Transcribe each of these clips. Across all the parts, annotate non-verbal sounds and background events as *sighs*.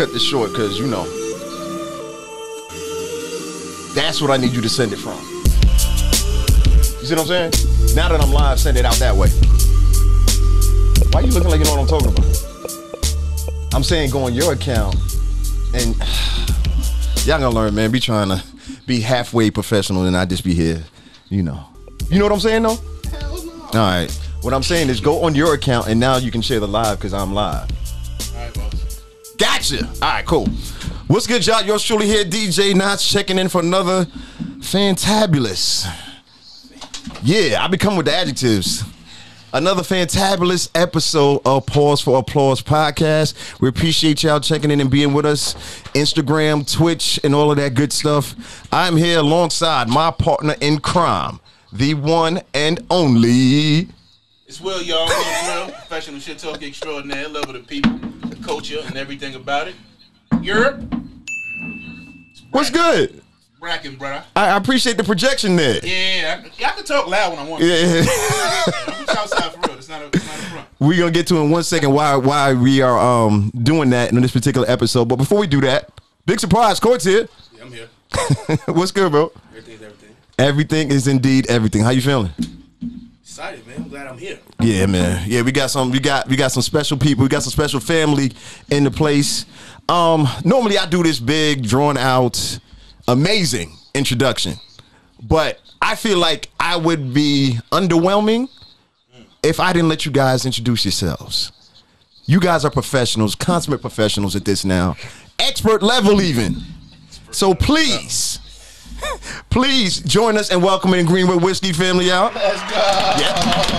cut this short because you know that's what I need you to send it from. You see what I'm saying? Now that I'm live, send it out that way. Why you looking like you know what I'm talking about? I'm saying go on your account and *sighs* y'all gonna learn, man. Be trying to be halfway professional and I just be here, you know. You know what I'm saying though? All right. What I'm saying is go on your account and now you can share the live because I'm live. All right. Cool. What's good, y'all? Yours truly here, DJ Knotts, checking in for another fantabulous. Yeah, I be coming with the adjectives. Another fantabulous episode of Pause for Applause podcast. We appreciate y'all checking in and being with us. Instagram, Twitch, and all of that good stuff. I'm here alongside my partner in crime, the one and only. It's Will, y'all. Will, Will, professional shit talk extraordinaire. Love of the people, the culture, and everything about it. Europe, What's good? bracken, brother. I I appreciate the projection there. Yeah, I, I can talk loud when I want. to. Yeah. I'm *laughs* for real. It's not a, it's not a front. We're gonna get to in one second why why we are um doing that in this particular episode. But before we do that, big surprise, Court's here. Yeah, I'm here. *laughs* What's good, bro? Everything's everything. Everything is indeed everything. How you feeling? Excited, man. I'm glad I'm here. Yeah, man. Yeah, we got some we got we got some special people. We got some special family in the place. Um normally I do this big drawn out amazing introduction. But I feel like I would be underwhelming if I didn't let you guys introduce yourselves. You guys are professionals, consummate professionals at this now, expert level even. So please, *laughs* please join us and welcome in Greenwood Whiskey family out. Let's go. Absolutely.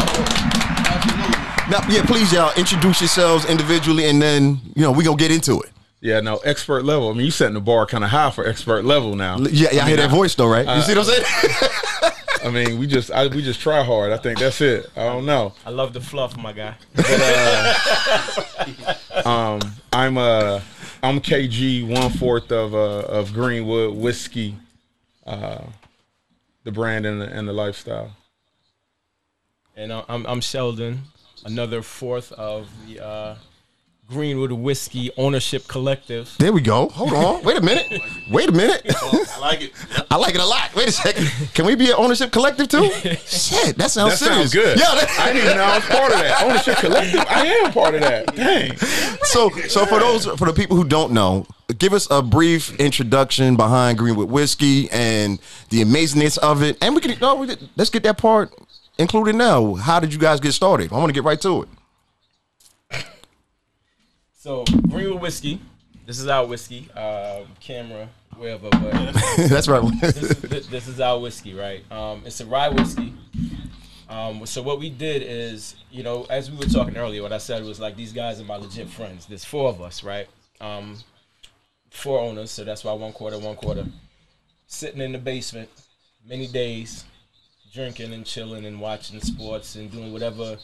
Now, yeah, please y'all introduce yourselves individually, and then you know we gonna get into it. Yeah, no, expert level. I mean, you setting the bar kind of high for expert level now. Yeah, y'all hear that voice though, right? you see what I'm saying? *laughs* I mean, we just I, we just try hard. I think that's it. I don't know. I love the fluff, my guy. *laughs* Um, I'm uh I'm KG one fourth of uh of Greenwood whiskey, uh, the brand and the, and the lifestyle. And uh, I'm, I'm Sheldon, another fourth of the uh, Greenwood Whiskey Ownership Collective. there we go. Hold on. Wait a minute. Wait a minute. I like it. I like it *laughs* a lot. Wait a second. Can we be an ownership collective too? *laughs* Shit, that sounds That serious. sounds good. Yeah. that- I didn't even know I was part of that *laughs* ownership collective. I am part of that. Dang. so, so for those for the people who don't know, give us a brief introduction behind Greenwood Whiskey and the amazingness of it, and we can no, we let's get that part included now. How did you guys get started? I want to get right to it. So, Greenwood Whiskey, this is our whiskey. Um, camera, wherever, but *laughs* That's right. this is, this, this is our whiskey, right? Um, it's a rye whiskey. Um, so what we did is, you know, as we were talking earlier, what I said was like these guys are my legit friends. There's four of us, right? Um, four owners, so that's why one quarter, one quarter. Sitting in the basement, many days, drinking and chilling and watching sports and doing whatever,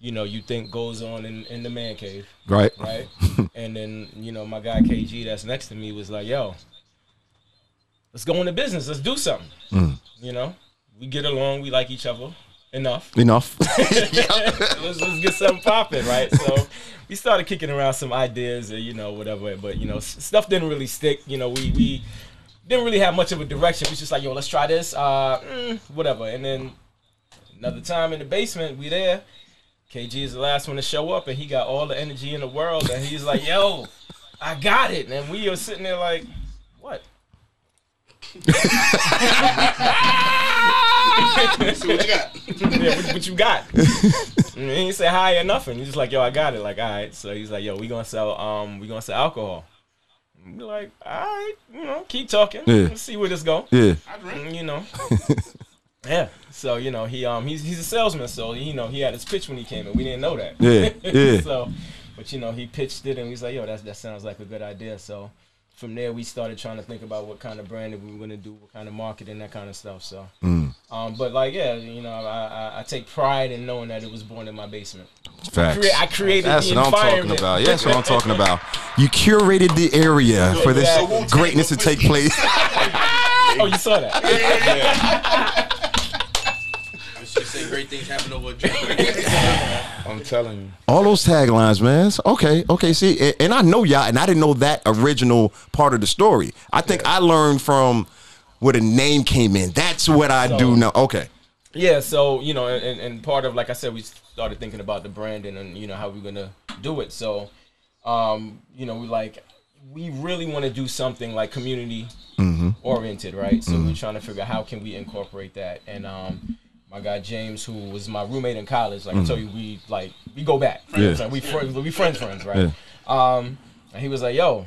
you know, you think goes on in, in the man cave right. right? *laughs* and then you know my guy KG that's next to me was like, "Yo, let's go into business. Let's do something." Mm. You know, we get along. We like each other enough. *laughs* Enough. *laughs* let's, let's get something popping, right? So we started kicking around some ideas, or, you know, whatever. But you know, stuff didn't really stick. You know, we we didn't really have much of a direction. We was just like, "Yo, let's try this." Uh, mm, whatever. And then another time in the basement, we there. KG is the last one to show up, and he got all the energy in the world, and he's like, "Yo, I got it," and we are sitting there like, "What?" *laughs* See what you got. *laughs* yeah, what, what you got? and he ain't say hi or nothing. He's just like, yo, I got it. Like, all right. So he's like, yo, we gonna sell, um, we gonna sell alcohol. And we're like, all right, you know, keep talking. Yeah. Let's see where this go. yeah. I drink. And, you know. *laughs* yeah. So you know, he um, he's he's a salesman. So you know, he had his pitch when he came in. We didn't know that. Yeah, *laughs* yeah. so, but you know, he pitched it, and he's like, yo, that that sounds like a good idea. So. From there, we started trying to think about what kind of branding we were gonna do, what kind of marketing, that kind of stuff. So, Mm. um, but like, yeah, you know, I, I, I take pride in knowing that it was born in my basement. Facts. Crea- I created That's the what I'm talking about. Yeah, that's what I'm talking about. You curated the area for this Exactly. greatness to take place. *laughs* Oh, you saw that? Let's *laughs* just say Great things happen over a drink. *laughs* I'm telling you. All those taglines, man. Okay, okay. See, and, and I know y'all, and I didn't know that original part of the story. I think I learned from where the name came in. That's what I do So- now. Okay. Yeah, so you know, and, and part of like I said, we started thinking about the branding and you know how we're gonna do it. So, um, you know, we like we really want to do something like community oriented, right? So we're trying to figure out how can we incorporate that. And um, my guy James, who was my roommate in college, like I tell you, we like we go back. Yeah. So we friends, we friends, friends, right? Um, and he was like, "Yo."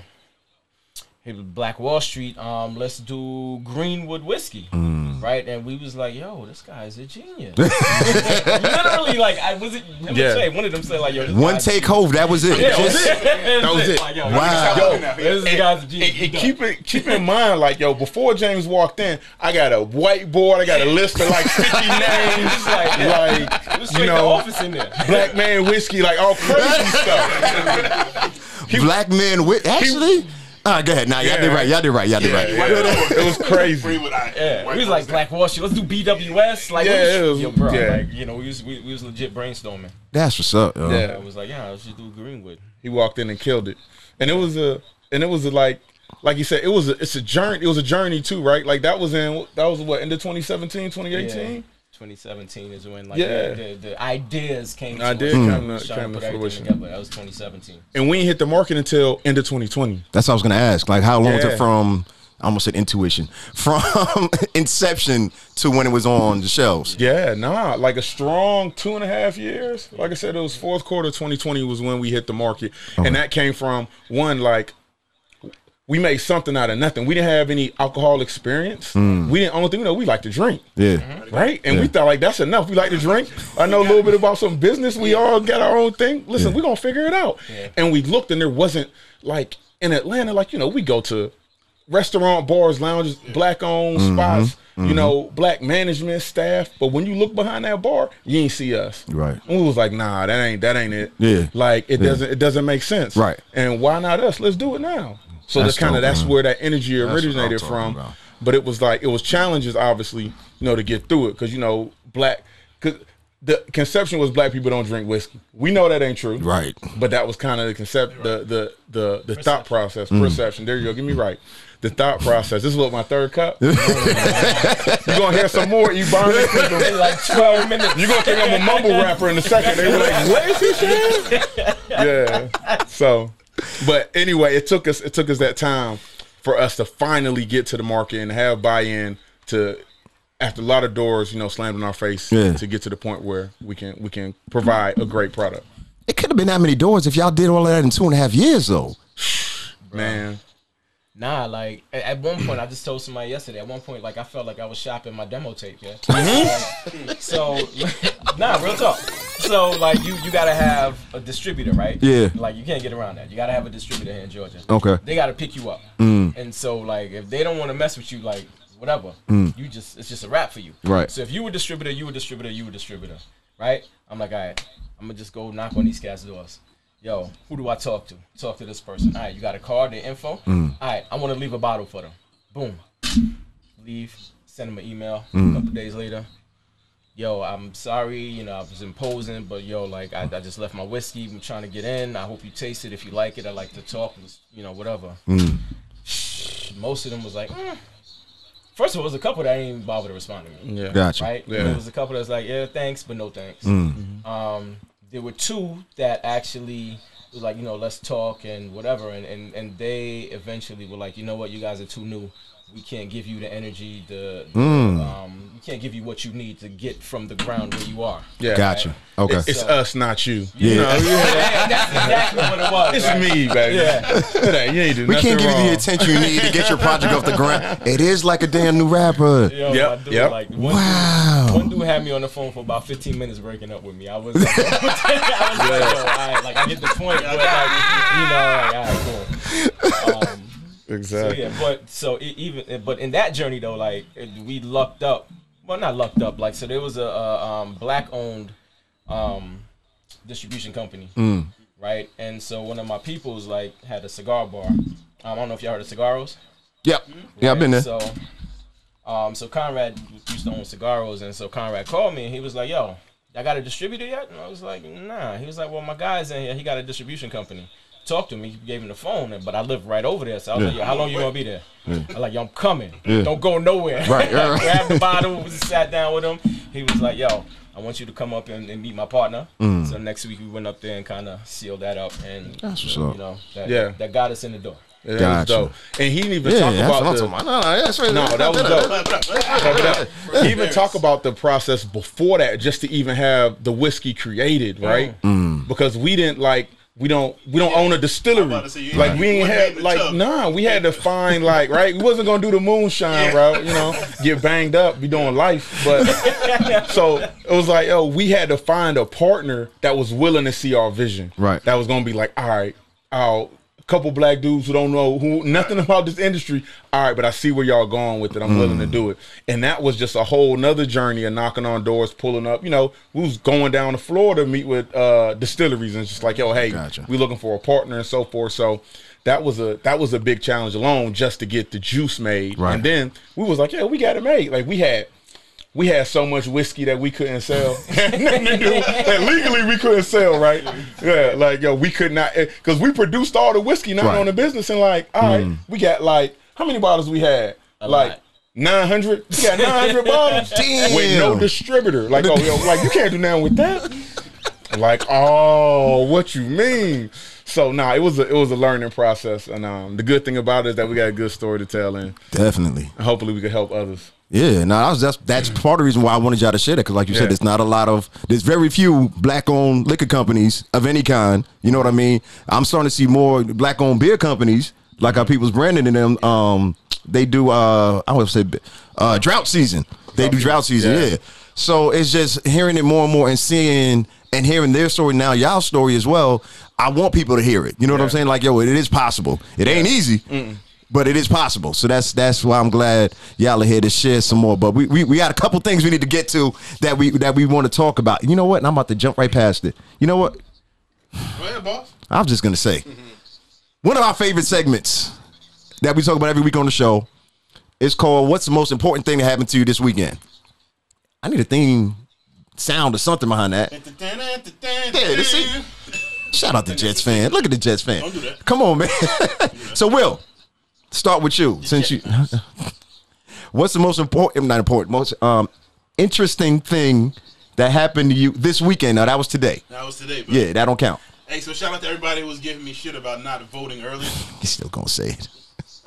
He was Black Wall Street. Um, let's do Greenwood whiskey, Mm. Mm-hmm. right? And we was like, "Yo, this guy's a genius." *laughs* Literally, like I was it. Him Yeah. yeah. say, one of them said like, "Yo, One take hove. That was it. Yeah, Just- that was it. Like, yo, Wow. Yo, Yo, this guy's a genius. And, and keep it keep in mind, like yo, before James walked in, I got a whiteboard, I got a list of like 50 *laughs* names, like, like It was you straight the know, office in there. black man whiskey, like all crazy *laughs* stuff. Black men with actually. All right, go ahead. Now y'all did right. Y'all did right. Y'all did right. Yeah, it was crazy. Greenwood, Yeah, White we was like Black Wall Street. Let's do BWS. Like, Yeah, yeah, it was- yo, bro. yeah. Like, you know, we was we, we was legit brainstorming. That's what's up. yo. Yeah. I was like, yeah, let's just do Greenwood. He walked in and killed it, and it was a and it was a like like you said, it was a, it's a journey. It was a journey too, right? Like that was in that was what into 2017, 2018. Yeah. 2017 is when like Yeah. the, the, the ideas came. To Ideas us. Hmm. came We to- was trying came to put everything fruition. together. That was 2017. And we ain't hit the market until end of 2020. That's what I was gonna ask. Like, how long was it from? I almost said intuition *laughs* from inception to when it was on the shelves. Yeah, nah, like a strong two and a half years. Like I said, it was fourth quarter 2020 was when we hit the market, and that came from one like we made something out of nothing. We didn't have any alcohol experience. Hmm. We didn't. Only thing we know, we like to drink. Yeah, mm-hmm. right? And we thought like that's enough. We like to drink. I know a little bit about some business. We all got our own thing. Listen, we're gonna figure it out. And we looked, and there wasn't like in Atlanta, like you know, we go to restaurant, bars, lounges, black owned mm-hmm. spots. You mm-hmm. know, black management staff. But when you look behind that bar, you ain't see us. Right. And we was like, nah, that ain't that ain't it. Yeah. Like it doesn't it doesn't make sense. Right. And why not us? Let's do it now. So That's that's kind of that's man. where that energy originated from. about. But it was like it was challenges, obviously, you know, to get through it because you know black. Cause the conception was black people don't drink whiskey. We know that ain't true, Right. But that was kind of the concept, the the the the thought process, Mm. perception. There you go. Get me right. The thought process. This is what my third cup. *laughs* You're gonna hear some more, Ebony? like 12 minutes. You gonna think I'm a mumble rapper in a second? They were like, "What is he saying?" *laughs* Yeah. So, but anyway, it took us it took us that time for us to finally get to the market and have buy-in to after a lot of doors, you know, slammed in our face Yeah. to get to the point where we can we can provide a great product. it could have been that many doors if y'all did all of that in two and a half years, though. Man, Nah, like at, one point, I just told somebody yesterday. At one point, like I felt like I was shopping my demo tape. Yeah. *laughs* Mm-hmm. So, *laughs* nah, real talk. So, like you, you gotta have a distributor, right? Yeah. Like you can't get around that. You gotta have a distributor here in Georgia. Okay. They gotta pick you up. And so, like, if they don't want to mess with you, like whatever, you just it's just a wrap for you. Right. So if you were distributor, you were distributor, you were distributor, right? I'm like, all right, I'm gonna just go knock on these cats' doors. Yo, who do I talk to? Talk to this person. All right, you got a card, their info. All right, I want to leave a bottle for them. Boom. Leave. Send them an email. A couple days later. Yo, I'm sorry, you know, I was imposing, but yo, like, I, I just left my whiskey. I'm trying to get in. I hope you taste it. If you like it, I like to talk, you know, whatever. Most of them was like, mm. first of all, it was a couple that ain't even bother to respond to me yeah, Gotcha. right? Yeah. There was a couple that was like, yeah, thanks, but no thanks. Mm. Um, there were two that actually was like, you know, let's talk and whatever, and, and and they eventually were like, you know what, you guys are too new. We can't give you the energy, the, the Mm. um, we can't give you what you need to get from the ground where you are. yeah. Gotcha. Okay. It- it's So- us, not you. Yeah. You know, *laughs* Yeah, that's exactly what it was. it's right? me, baby. Yeah. You ain't do we can't give you the attention you need to get your project off the ground. *laughs* It is like a damn new rapper. Yo, Yep, my dude, yep. like one, Wow. dude, one dude had me on the phone for about 15 minutes breaking up with me. I was, *laughs* I was like, yo, all right, like I get the point, but like, you know, like, all right, cool. Um, so Exactly. yeah, but so e even but in that journey though, like it- we lucked up. Well, not lucked up. Like so, there was a, a um, black-owned um, distribution company, right? And so one of my peoples like had a cigar bar. Um, I don't know if y'all heard of Cigaros. Yep. Yeah, I've been there. So Um, so Conrad used to own cigaros, and so Conrad called me and he was like, "Yo, I got a distributor yet?" And I was like, "Nah." He was like, "Well, my guy's in here. He got a distribution company." Talked to me. He gave him the phone, but I live right over there. So I was Yeah. like, "Yo, how long you gonna be there?" I'm like, "Yo, I'm coming. Yeah. Don't go nowhere." Right, yeah. *laughs* Grabbed the bottle, *laughs* sat down with him. He was like, "Yo, I want you to come up and, and meet my partner." So next week we went up there and kind of sealed that up, and Mm. That's what's you up. know, that, Yeah. that got us in the door. Yeah, that Gotcha. And he didn't even Yeah, talk that's about the, about. No, no, that's right. No, that was dope. *laughs* Clap it up. Check it out. He even talk about the process before that, just to even have the whiskey created, right? Mm. Because we didn't like we don't we don't own a distillery. About to say, like ain't- we you ain't wasn't had like tub. nah, we had to find like right. We wasn't gonna do the moonshine Yeah. route, you know, get banged up, be doing life. But *laughs* so it was like, oh, we had to find a partner that was willing to see our vision. Right. That was gonna be like, all right, I'll couple black dudes who don't know who nothing about this industry. All right, but I see where y'all going with it. I'm willing to do it. And that was just a whole nother journey of knocking on doors, pulling up. You know, we was going down to Florida to meet with uh distilleries and it's just like, yo, hey, Gotcha. we looking for a partner and so forth. So that was a that was a big challenge alone just to get the juice made. Right. And then we was like, yeah, we got it made. Like we had we had so much whiskey that we couldn't sell. *laughs* Nothing to do- that legally we couldn't sell, right? Yeah, like yo, we could not because we produced all the whiskey, not Right. on the business, and like, all right, we got like how many bottles we had? like lot. nine hundred. We got *laughs* nine hundred bottles Damn. with no distributor. Like, oh, yo, like you can't do nothing with that. Like, oh, what you mean? So nah, it was a it was a learning process, and um, the good thing about it is that we got a good story to tell, and Definitely. hopefully we can help others. Yeah, no, that was, that's that's part of the reason why I wanted y'all to share that because, like you said, Yeah. there's not a lot of there's very few black-owned liquor companies of any kind. You know what I mean? I'm starting to see more black-owned beer companies, like our people's Brandon and them. Um, they do uh, I would say uh, drought season. They do drought season, Yeah. yeah. So it's just hearing it more and more and seeing and hearing their story now, y'all story as well. I want people to hear it. You know what I'm saying? Like, yo, it is possible. It ain't easy. But it is possible, so that's that's why I'm glad y'all are here to share some more. But we, we we got a couple things we need to get to that we that we want to talk about. You know what? And I'm about to jump right past it. You know what? Go ahead, boss. I'm just gonna say one of our favorite segments that we talk about every week on the show is called "What's the most important thing that happened to you this weekend?" I need a theme sound or something behind that. It. Shout out to Jets fan. Look at the Jets fan. Don't do that. Come on, man. *laughs* so, Will, start with you since you. *laughs* What's the most important? Not important. Most um interesting thing that happened to you this weekend? Now that was today. That was today. Bro. Yeah, that don't count. Hey, so shout out to everybody who was giving me shit about not voting early. *sighs* He's still gonna say it.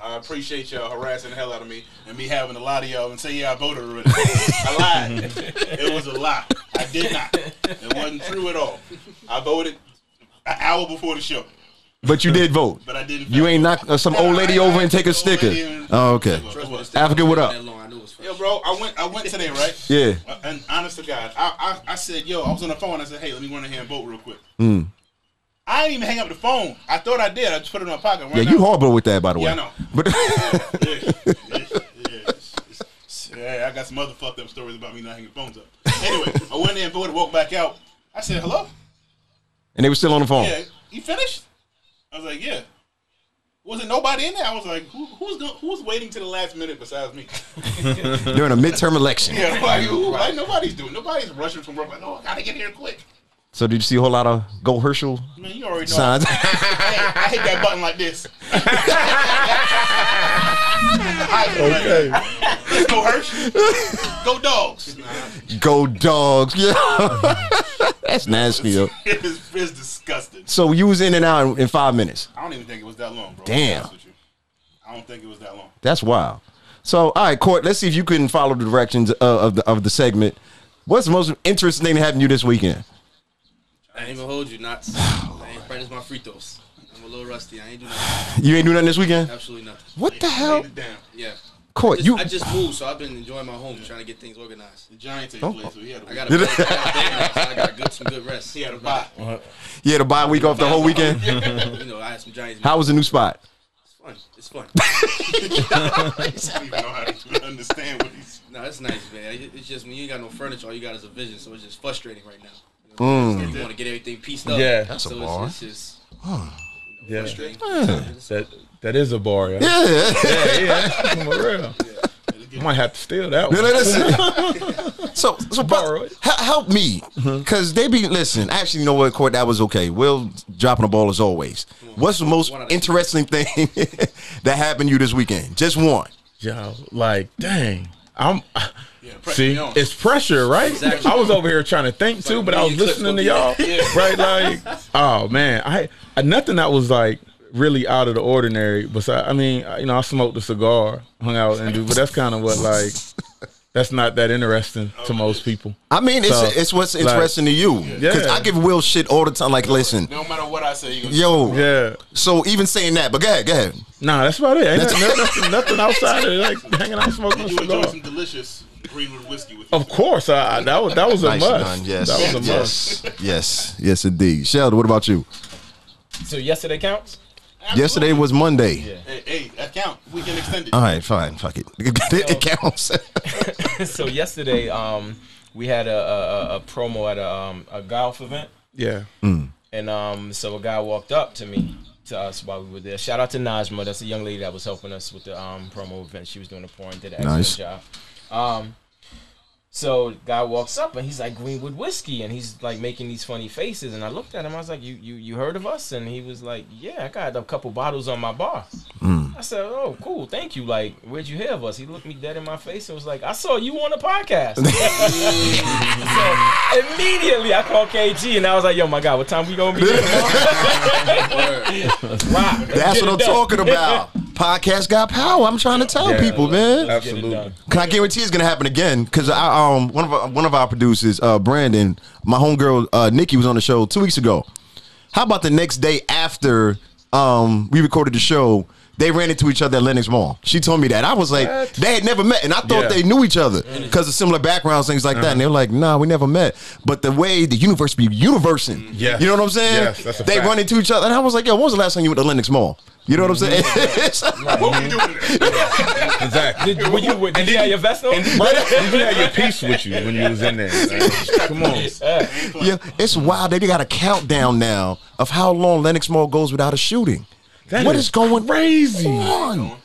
I appreciate y'all harassing the hell out of me and me having a lot of y'all and say, yeah, I voted already. I lied. *laughs* It was a lie. I did not. It wasn't true at all. I voted an hour before the show, But you did vote. but I didn't. You ain't knock uh, some old lady over and take a took the old sticker. Oh, okay. What, what? Africa, what up? That long, I knew it was fresh. Yo, bro, I went. I went today, right? Yeah. And honest to God, I, I I said, yo, I was on the phone. I said, hey, let me run in here and vote real quick. Hmm. I didn't even hang up the phone. I thought I did. I just put it in my pocket. Right Yeah, now. you horrible with that, by the way. Yeah, I know. But yeah, yeah, *laughs* yeah. Yeah, I got some other fucked up stories about me not hanging phones up. Anyway, I went in and voted, walked back out. I said, hello? and they were still on the phone. Yeah, you finished? I was like, yeah. Was it nobody in there? I was like, Who, who's go, who's waiting to the last minute besides me? *laughs* During a midterm election. Yeah, like, who, like nobody's doing. Nobody's rushing from work. Like, oh, I gotta get here quick. So did you see a whole lot of Go Herschel Man, you already know. signs? I, I hit that button like this. *laughs* Okay. Let's go Hirsch. Go dogs. Go dogs. Yeah. *laughs* That's nasty, yo. it's, it's disgusting. So you was in and out in, in five minutes. I don't even think it was that long, bro. Damn. To be honest with you. I don't think it was that long. That's wild. So, all right, Court. Let's see if you can follow the directions of, of the of the segment. What's the most interesting thing that happened to you this weekend? I ain't even hold you, not. *sighs* I ain't practice my free throws. I'm a little rusty. I ain't do *sighs* nothing. You ain't do nothing this weekend. Absolutely nothing. What the hell, it down. Yeah. Court? Just, You I just moved, so I've been enjoying my home, trying to get things organized. The Giants ain't Oh. played, so he had a I got a bed, I got a so I got good, some good rest. He had a bye. you had a bye week off the whole weekend. *laughs* You know, I had some Giants. How was the new spot? It's fun. It's fun. *laughs* *laughs* I don't even know how to understand what he's. no, it's nice, man. It's just when you ain't got no furniture, all you got is a vision, so it's just frustrating right now. You, know, hmm. you want to get everything pieced up. Yeah. That's a bar. It's, it's just Yeah. frustrating. That that is a bar, yeah. Yeah. Yeah, yeah. For real. Let's Might have to steal that one. no, listen. *laughs* so, so Borrow bro, it. help me, mm-hmm. because they be listen. Actually, you know what, Court? That was okay. Will dropping the ball as always. Mm-hmm. What's the most One out of two. interesting thing *laughs* that happened to you this weekend? Just one. Yo, like, dang. I'm Yeah, see, on. it's pressure, right? Exactly. I was over here trying to think too, like but I was when you clip listening to y'all. Yeah. *laughs* right? Like, oh man, I, I nothing that was like really out of the ordinary. Besides, I mean, I- you know, I smoked a cigar, hung out and do, but that's kind of what like, that's not that interesting to most people. I mean, it's So, it's what's like, interesting to you. Because Yeah. I give Will shit all the time. Like, listen, no matter what I say, you yo. Yeah, So even saying that, but go ahead, go ahead. nah, that's about it. Ain't nothing, nothing, nothing *laughs* outside of it. like hanging out smoking a you enjoy cigar. some delicious Greenwood whiskey with you. Of course, I, I- that was that was a Nice must. done. Yes, That was a must. yes, yes, yes, indeed. Sheldon, what about you? So yesterday counts. Yesterday was Monday. Hey, hey, that count. Weekend extended. All right, fine, fuck it. *laughs* it *laughs* counts. *laughs* so yesterday, um, we had a, a, a- a promo at a, um, a golf event, Yeah. and um, so a guy walked up to me to us while we were there. Shout out to Najma, that's a young lady that was helping us with the um, promo event. She was doing the pouring, did an excellent Nice. job. Um, so guy walks up and he's like Greenwood whiskey, and he's like making these funny faces. And I looked at him, I was like, "You you you heard of us?" And he was like, "Yeah, I got a couple bottles on my bar." I said, "Oh, cool, thank you. Like, where'd you hear of us?" He looked me dead in my face and was like, "I saw you on a podcast." *laughs* so immediately I called KG and I was like, "Yo, my God, what time we gonna be?" here tomorrow?" *laughs* Rock. That's what I'm *laughs* talking about. Podcast got power. I'm trying to tell Yeah. people, man. Absolutely. Can I guarantee it's gonna happen again? Because I um one of our, one of our producers, uh Brandon, my homegirl uh Nikki was on the show two weeks ago. How about the next day after um we recorded the show? They ran into each other at Lenox Mall. She told me that. I was like, What? they had never met, and I thought Yeah. they knew each other mm. because of similar backgrounds, things like that. And uh-huh. they were like, "Nah, we never met." But the way the universe be universing, mm. Yes. you know what I'm saying? Yes, they fact. run into each other, and I was like, "Yo, when was the last time you went to Lenox Mall?" You know what I'm mm-hmm. saying? *laughs* What were mm-hmm. doing there? *laughs* Exactly. Did, were you, did you have your vest on? Right? You had your piece with you when you was in there. *laughs* man. Come on. Yeah. Yeah, it's wild. They got a countdown now of how long Lenox Mall goes without a shooting. That what is is going crazy. on?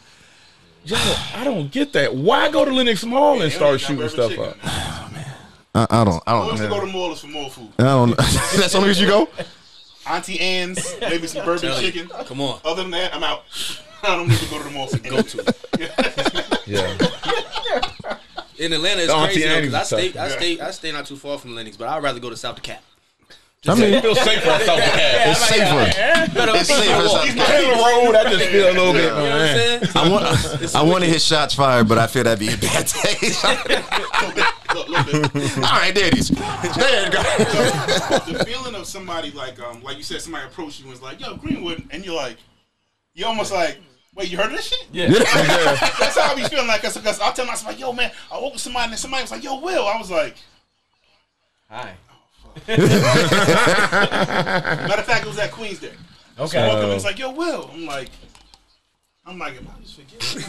Yo, I don't get that. Why go to Lenox Mall and start shooting stuff bourbon up? chicken. *sighs* I, I don't. I don't. to go to mall is for more food. I don't. Know. *laughs* That's the only reason you go. Auntie Anne's, maybe some *laughs* bourbon Tell you. chicken. Come on. Other than that, I'm out. *laughs* I don't need to go to the mall for Go to. Yeah. In Atlanta, it's Auntie crazy though, Annie's 'cause I is stay, I stay, I stay not too far from Lenox, but I'd rather go to South DeKalb. I mean, you feel safer at South DeKalb. it's safer. It's safer. walk. It's Taylor Road, I just feel a little bit. You know what I'm saying? I want. I want to hit shots fired, but I feel that'd be a bad *laughs* taste. All right, there it is. There you go. the feeling of somebody like um like you said somebody approached you and was like yo Greenwood and you're like you almost like wait you heard of this shit Yeah. *laughs* that's how I be feeling like because I'll tell myself like yo man I woke with somebody and somebody was like yo Will I was like Hi. Matter of fact it was at Queens Day. I woke up and Okay. it's like yo Will. I'm like I'm like am I just forgetting?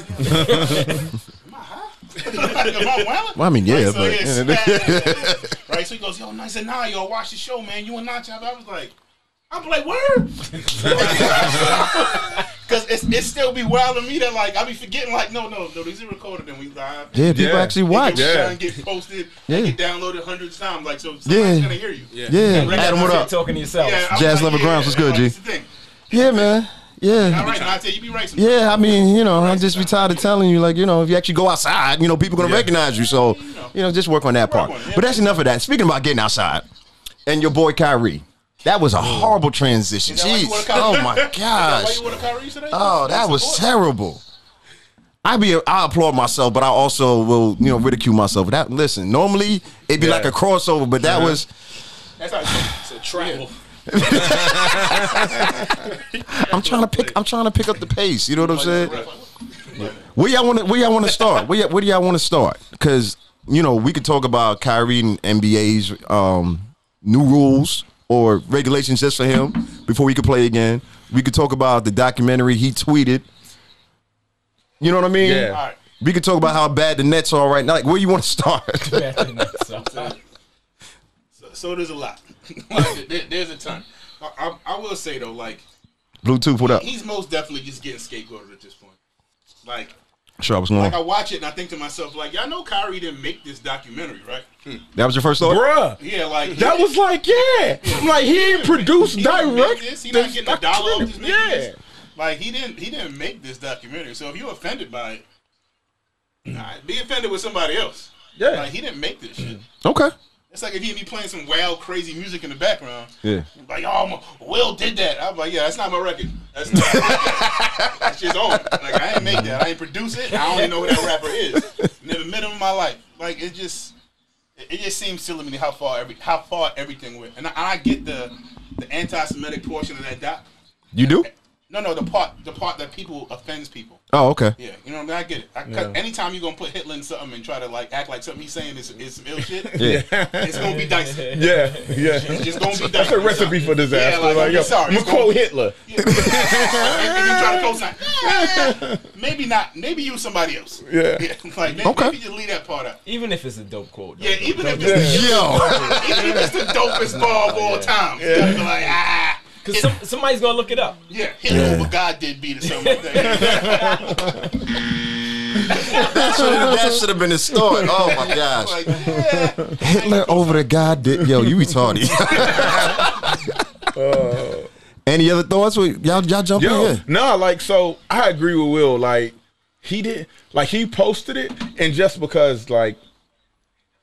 Am I high? *laughs* Am I wilding Well, I mean, yeah, Right, so, but yeah, *laughs* right so he goes yo nice and now yo watch the show man. You and Nacho I was like I'm like, word. *laughs* Because it's, it still be wild to me that, like, I be forgetting, like, no, no, no, these are recorded and we live. yeah, people Yeah. actually watch. get, Yeah. done, get posted, Yeah. get downloaded hundreds of times. Like, so somebody's Yeah. going to hear you. Yeah. Yeah, Adam, what up? Talking to yourself. Yeah, I'm Jazz like, Lover Grimes, what's good, like, G? that's. Yeah, man. Yeah. right, now I tell you, you be right. Yeah, I mean, you know, I'm just be tired of telling you, like, you know, if you actually go outside, you know, people gonna Yeah. recognize you. So, you know, just work on that part. on. But that's enough of that. Speaking about getting outside, and your boy Kyrie, that was a horrible transition. Is that why you Jeez, oh my *laughs* Is that why gosh, you Kyrie today? oh, that was terrible. I be, I applaud myself, but I also will, you know, ridicule myself. That listen, normally it'd be Yeah. like a crossover, but that was. That's how it's, it's a travel. *laughs* I'm trying to pick. I'm trying to pick up the pace. You know what I'm saying? Where y'all want to? Where y'all want to start? Where, y'all- where do y'all want to start? Because you know we could talk about Kyrie and NBA's um, new rules or regulations just for him before he could play again. We could talk about the documentary he tweeted. You know what I mean? Yeah. All right. We could talk about how bad the Nets are right now. Like, where you want to start? *laughs* So, *laughs* So, so there's a lot. *laughs* like, there, there's a ton. I, I, I will say, though, like, Bluetooth, what up? he's most definitely just getting scapegoated at this point. Like, Sure, I was going. Like I watch it and I think to myself, like, y'all know Kyrie didn't make this documentary, right? Hmm. That was your first thought. Bruh. Yeah, like That was like, yeah. I'm like, he ain't produced he didn't make direct. this. He not getting a dollar off this. nigga. Yeah. Like he didn't he didn't make this documentary. So if you're offended by it, mm. nah, be offended with somebody else. Yeah. Like he didn't make this shit. Okay. It's like if he be playing some wild, crazy music in the background. Yeah. Like, oh, my, Will did that. I'm like, yeah, that's not my record. That's not. that's just on. Like, I ain't make that. I ain't produce it. I don't even know who that rapper is. Never met him in my life. Like, it just, it, it just seems silly to me how far every, how far everything went. And I, I get the, the anti-Semitic portion of that doc. You do? No, no, the part, the part that people offends people. Oh, okay. Yeah, you know what I mean. I get it. I, Yeah. Anytime you gonna put Hitler in something and try to like act like something he's saying is, is some ill shit, Yeah. it's gonna be dicey. *laughs* Yeah, yeah. It's just gonna be dicey. That's a recipe for disaster. Yeah, like, like, I'm yo, sorry. I'm gonna quote gonna- Hitler. Yeah. and, and you try to co-sign. Maybe not. Maybe use somebody else. Yeah. yeah *laughs* like maybe, Okay. maybe just leave that part out. Even if it's a dope quote. though. Yeah, even if it's the, Yo. even if it's the dopest *laughs* ball of all time. Yeah. Like ah. Because some, somebody's gonna look it up. Yeah, Hitler over God did beat or something like that. That should have that should have been the start. Oh my gosh. like, yeah. Hitler over the guy did. Yo, you retarded. *laughs* Any other thoughts? We- Y'all, y'all jump Yo, in. no, like so I agree with Will. Like he did like he posted it and just because like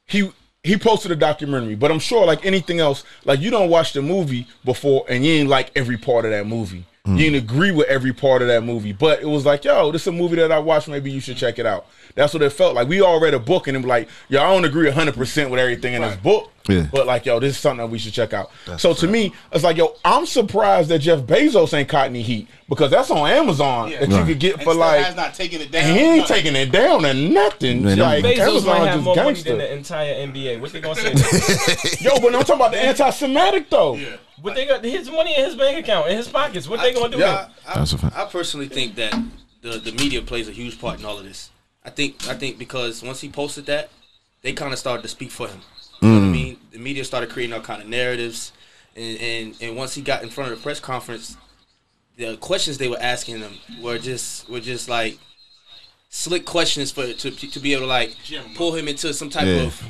he he posted a documentary, but I'm sure like anything else, like you don't watch the movie before and you ain't like every part of that movie. You didn't agree with every part of that movie, but it was like, yo, this is a movie that I watched. Maybe you should check it out. That's what it felt like. We all read a book and it was like, yo, I don't agree 100 percent with everything in this book, Yeah. but like, yo, this is something that we should check out. so to me, it's like, yo, I'm surprised that Jeff Bezos ain't caught any heat because that's on Amazon Yeah. that you could get And for like. has not taking it down. He ain't Nothing. taking it down and nothing. Man, like them- Bezos might have more just money than the entire NBA. What they gonna say? *laughs* Yo, but I'm talking about the anti-Semitic though. Yeah. what they got? His money in his bank account, in his pockets. What they gonna do? Yeah, with it? I, That's a fact. I personally think that the the media plays a huge part in all of this. I think I think because once he posted that, they kind of started to speak for him. You know what I mm. mean? The media started creating all kind of narratives, and, and and once he got in front of the press conference, the questions they were asking him were just were just like slick questions for to to be able to like pull him into some type Yeah. of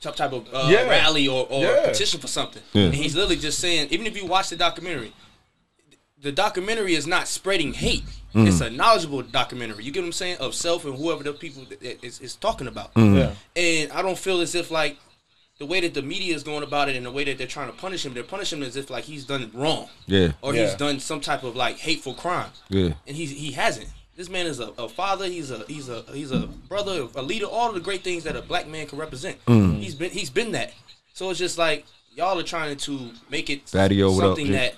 some type of uh, Yeah. rally or, or Yeah. petition for something. Yeah. And he's literally just saying, even if you watch the documentary, the documentary is not spreading hate. Mm. It's a knowledgeable documentary. You get what I'm saying of self and whoever the people that- that is, is talking about. Mm-hmm. Yeah. And I don't feel as if like the way that the media is going about it and the way that they're trying to punish him, they're punishing him as if like he's done wrong Yeah. or Yeah. he's done some type of like hateful crime. Yeah. And he's he hasn't. This man is a, a father. He's a he's a he's a brother, a leader. All of the great things that a black man can represent. Mm. He's been he's been that. So it's just like y'all are trying to make it Fatty-O, what up, something that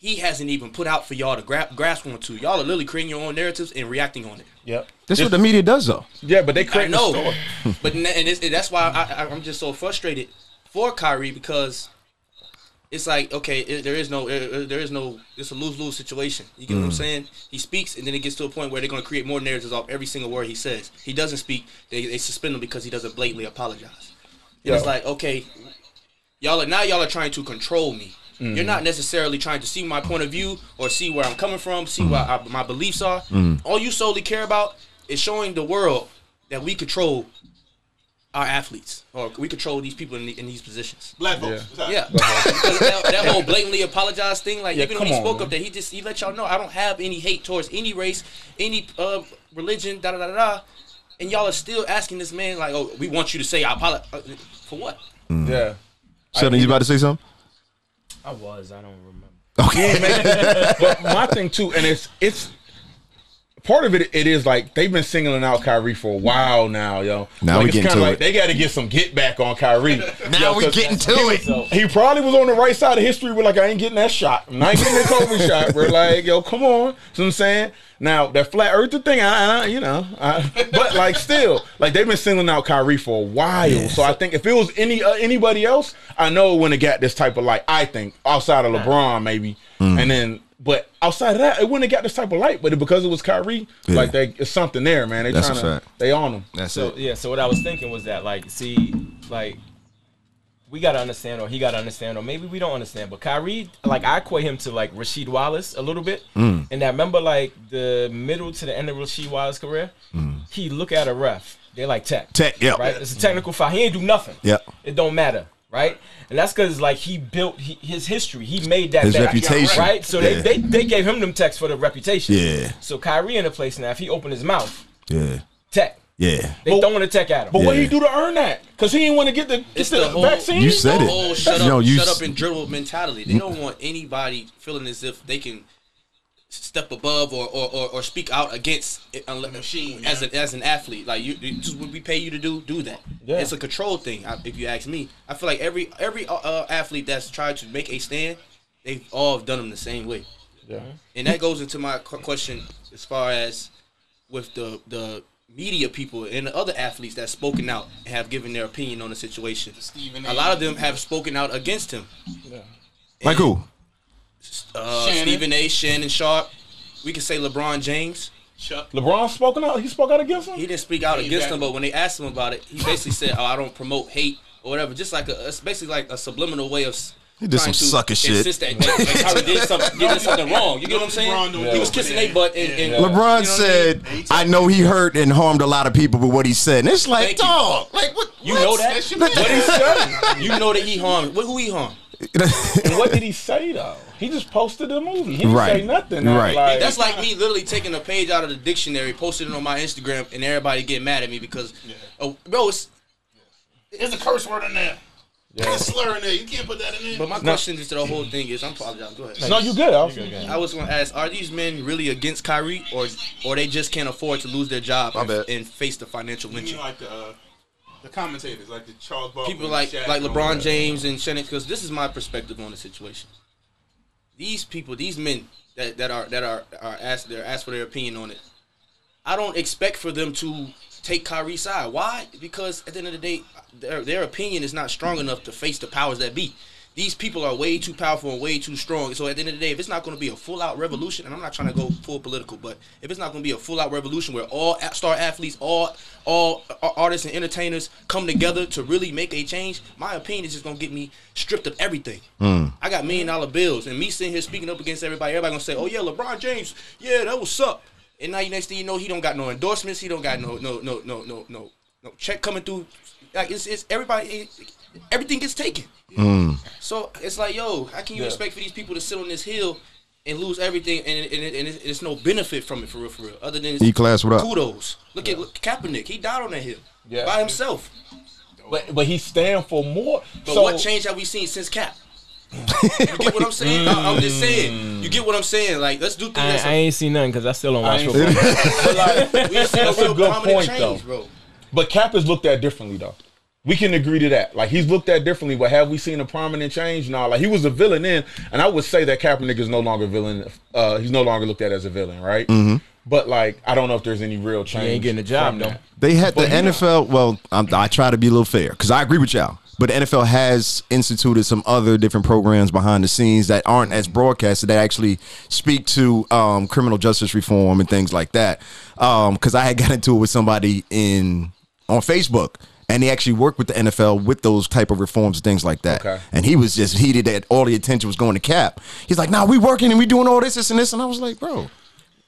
he hasn't even put out for y'all to gra- grasp onto. Y'all are literally creating your own narratives and reacting on it. Yep. This is what the media does, though. Yeah, but they I create know, the story. *laughs* but and, it's, and that's why I, I, I'm just so frustrated for Kyrie because it's like okay, it, there is no, uh, there is no, it's a lose lose situation. You get what I'm saying? He speaks, and then it gets to a point where they're going to create more narratives off every single word he says. He doesn't speak, they, they suspend him because he doesn't blatantly apologize. And it's like okay, y'all are now y'all are trying to control me. You're not necessarily trying to see my point of view or see where I'm coming from, see what I, my beliefs are. All you solely care about is showing the world that we control our athletes or we control these people in, the, in these positions. Black folks. What's up? Yeah, *laughs* that, that whole blatantly apologize thing, like Yeah, even when he come on, spoke man. up that he just he let y'all know I don't have any hate towards any race, any uh, religion, da da da da, da. and y'all are still asking this man like, oh, we want you to say I apologize for what? Yeah. Sheldon, you about to say something? I was. I don't remember. Okay. *laughs* But my thing too, and it's it's part of it. It is like they've been singling out Kyrie for a while now, yo. Now like, we it's getting kinda to like it. They got to get some get back on Kyrie. *laughs* Now Yo, we 'cause getting to it. He probably was on the right side of history, but like I ain't getting that shot. I'm not getting that COVID *laughs* shot, bro. Like, yo, come on. See what I'm saying? Now that flat earther thing, I, I you know, I, but like still, like they've been singling out Kyrie for a while. so I think if it was any uh, anybody else, I know when it wouldn't have got this type of like I think outside of LeBron, maybe, and then. But outside of that, it wouldn't have got this type of light. But because it was Kyrie, Yeah. like they, it's something there, man. They That's trying to, fact. they on him. That's So it. yeah, so what I was thinking was that like, see, like we gotta understand, or he gotta understand, or maybe we don't understand. But Kyrie, like I equate him to like Rasheed Wallace a little bit. Mm. And that remember like the middle to the end of Rasheed Wallace's career, he look at a ref. They're like tech. Mm. Tech, yeah. Right? It's a technical foul. He ain't do nothing. Yeah. It don't matter. Right? And that's because like he built he, his history. He made that His bet, reputation. Right? So Yeah. they, they they gave him them texts for the reputation. Yeah. So Kyrie in the place now, if he opened his mouth, Yeah. tech. Yeah. They But- throwing the tech at him. But what Yeah. he do to earn that? Because he didn't want to get the, get It's the, the whole- vaccine. You said the it. whole shut up, No, you shut s- up and dribble mentality. They don't want anybody feeling as if they can step above or or, or, or speak out against it unless, Machine, as yeah. an as an athlete. Like you, you just what we pay you to do, do that. Yeah. It's a control thing. If you ask me, I feel like every every uh, uh, athlete that's tried to make a stand, they've all have done them the same way. Yeah. And that goes into my question as far as with the the media people and the other athletes that's spoken out and have given their opinion on the situation. Stephen A lot of them have spoken out against him. Yeah. Like who? Uh, Shannon. Stephen A. Shannon Sharpe. We could say LeBron James. Chuck. LeBron spoken out. He spoke out against him. He didn't speak out Yeah, against him, but when they asked him about it, he basically said, "Oh, I don't promote hate or whatever." Just like a, it's basically like a subliminal way of. He did some to sucker shit. insist That, that, that did something, *laughs* did something wrong. You get what I'm saying? Yeah. He was kissing but their butt and, and Yeah. LeBron you know what I mean? said, "I know he hurt and harmed a lot of people with what he said." And it's like, Thank you. dog, like what? You what? know that? That's What he said? You know that he harmed. What, who he harmed? *laughs* And what did he say though? He just posted the movie. He didn't Right. say nothing. Right. Like, That's like me literally taking a page out of the dictionary, posting it on my Instagram, and everybody get mad at me because, oh, bro, it's. There's a curse word in there. Yeah. There's a slur in there. You can't put that in there. But my question is to the whole thing is, I'm apologizing. Go ahead. no, you good. I was, good. I was going to ask: Are these men really against Kyrie, or or they just can't afford to lose their job and, and face the financial you mean lynching? like the uh, the commentators, like the Charles Barkley, People like Shaq, like LeBron. James and Shannon, because this is my perspective on the situation. These people, these men that, that are that are are asked they're asked for their opinion on it. I don't expect for them to take Kyrie's side. Why? Because at the end of the day, their their opinion is not strong enough to face the powers that be. These people are way too powerful and way too strong. So at the end of the day, if it's not going to be a full out revolution, and I'm not trying to go full political, but if it's not going to be a full out revolution where all star athletes, all all artists and entertainers come together to really make a change, my opinion is just going to get me stripped of everything. Hmm. I got million dollar bills, and me sitting here speaking up against everybody, everybody gonna say, "Oh yeah, LeBron James, yeah, that was up." And now you next thing you know, he don't got no endorsements, he don't got no no no no no no no check coming through. Like it's it's everybody, everything gets taken. Mm. So it's like, yo, how can you Yeah. expect for these people to sit on this hill and lose everything, and, and, and, it's, it's no benefit from it for real, for real, other than E-Class, what up? kudos. Look at look, Kaepernick, he died on that hill Yeah. by himself. but, but he stand for more. But so, what change have we seen since Cap? you get what I'm saying? I, am just saying. You get what I'm saying? Like, let's do things. I, that's I ain't seen nothing because I still don't watch ain't football. but like, we ain't seen a That's a real good point, change, though. bro. But Cap is looked at differently though. We can agree to that. Like he's looked at differently, but have we seen a prominent change? No. Like he was a villain then, and I would say that Kaepernick is no longer a villain. Uh, he's no longer looked at as a villain, right? Mm-hmm. But like, I don't know if there's any real change. He ain't getting a job, from though. that. They had the But he- NFL. Well, i I try to be a little fair because I agree with y'all. But the NFL has instituted some other different programs behind the scenes that aren't as broadcasted that actually speak to um, criminal justice reform and things like that. Because I had got into it with somebody in on Facebook, and he actually worked with the NFL with those type of reforms and things like that. Okay. And he was just heated that all the attention was going to Cap. He's like, "Nah, we working and we doing all this, this, and this," and I was like, "Bro."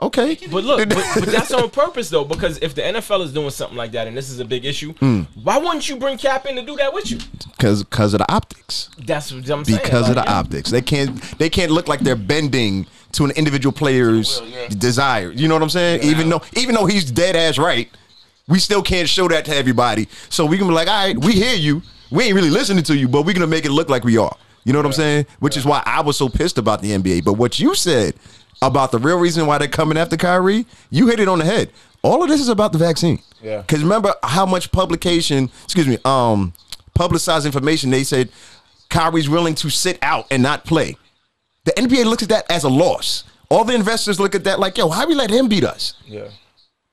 Okay, But look, but, but that's on purpose though, because if the NFL is doing something like that and this is a big issue, Hmm. why wouldn't you bring Cap in to do that with you? because because of the optics. That's what I'm saying. because of the yeah. optics. They can't they can't look like they're bending to an individual player's will, yeah. desire. You know what I'm saying? Even though even though he's dead ass right, we still can't show that to everybody. So we can be like, all right, we hear you. We ain't really listening to you, but we're gonna make it look like we are. You know what I'm saying? Which is why I was so pissed about the NBA. But what you said about the real reason why they're coming after Kyrie, you hit it on the head. All of this is about the vaccine. Yeah. Because remember how much publication, excuse me, um, publicized information they said Kyrie's willing to sit out and not play. The NBA looks at that as a loss. All the investors look at that like, yo, how we let him beat us? Yeah.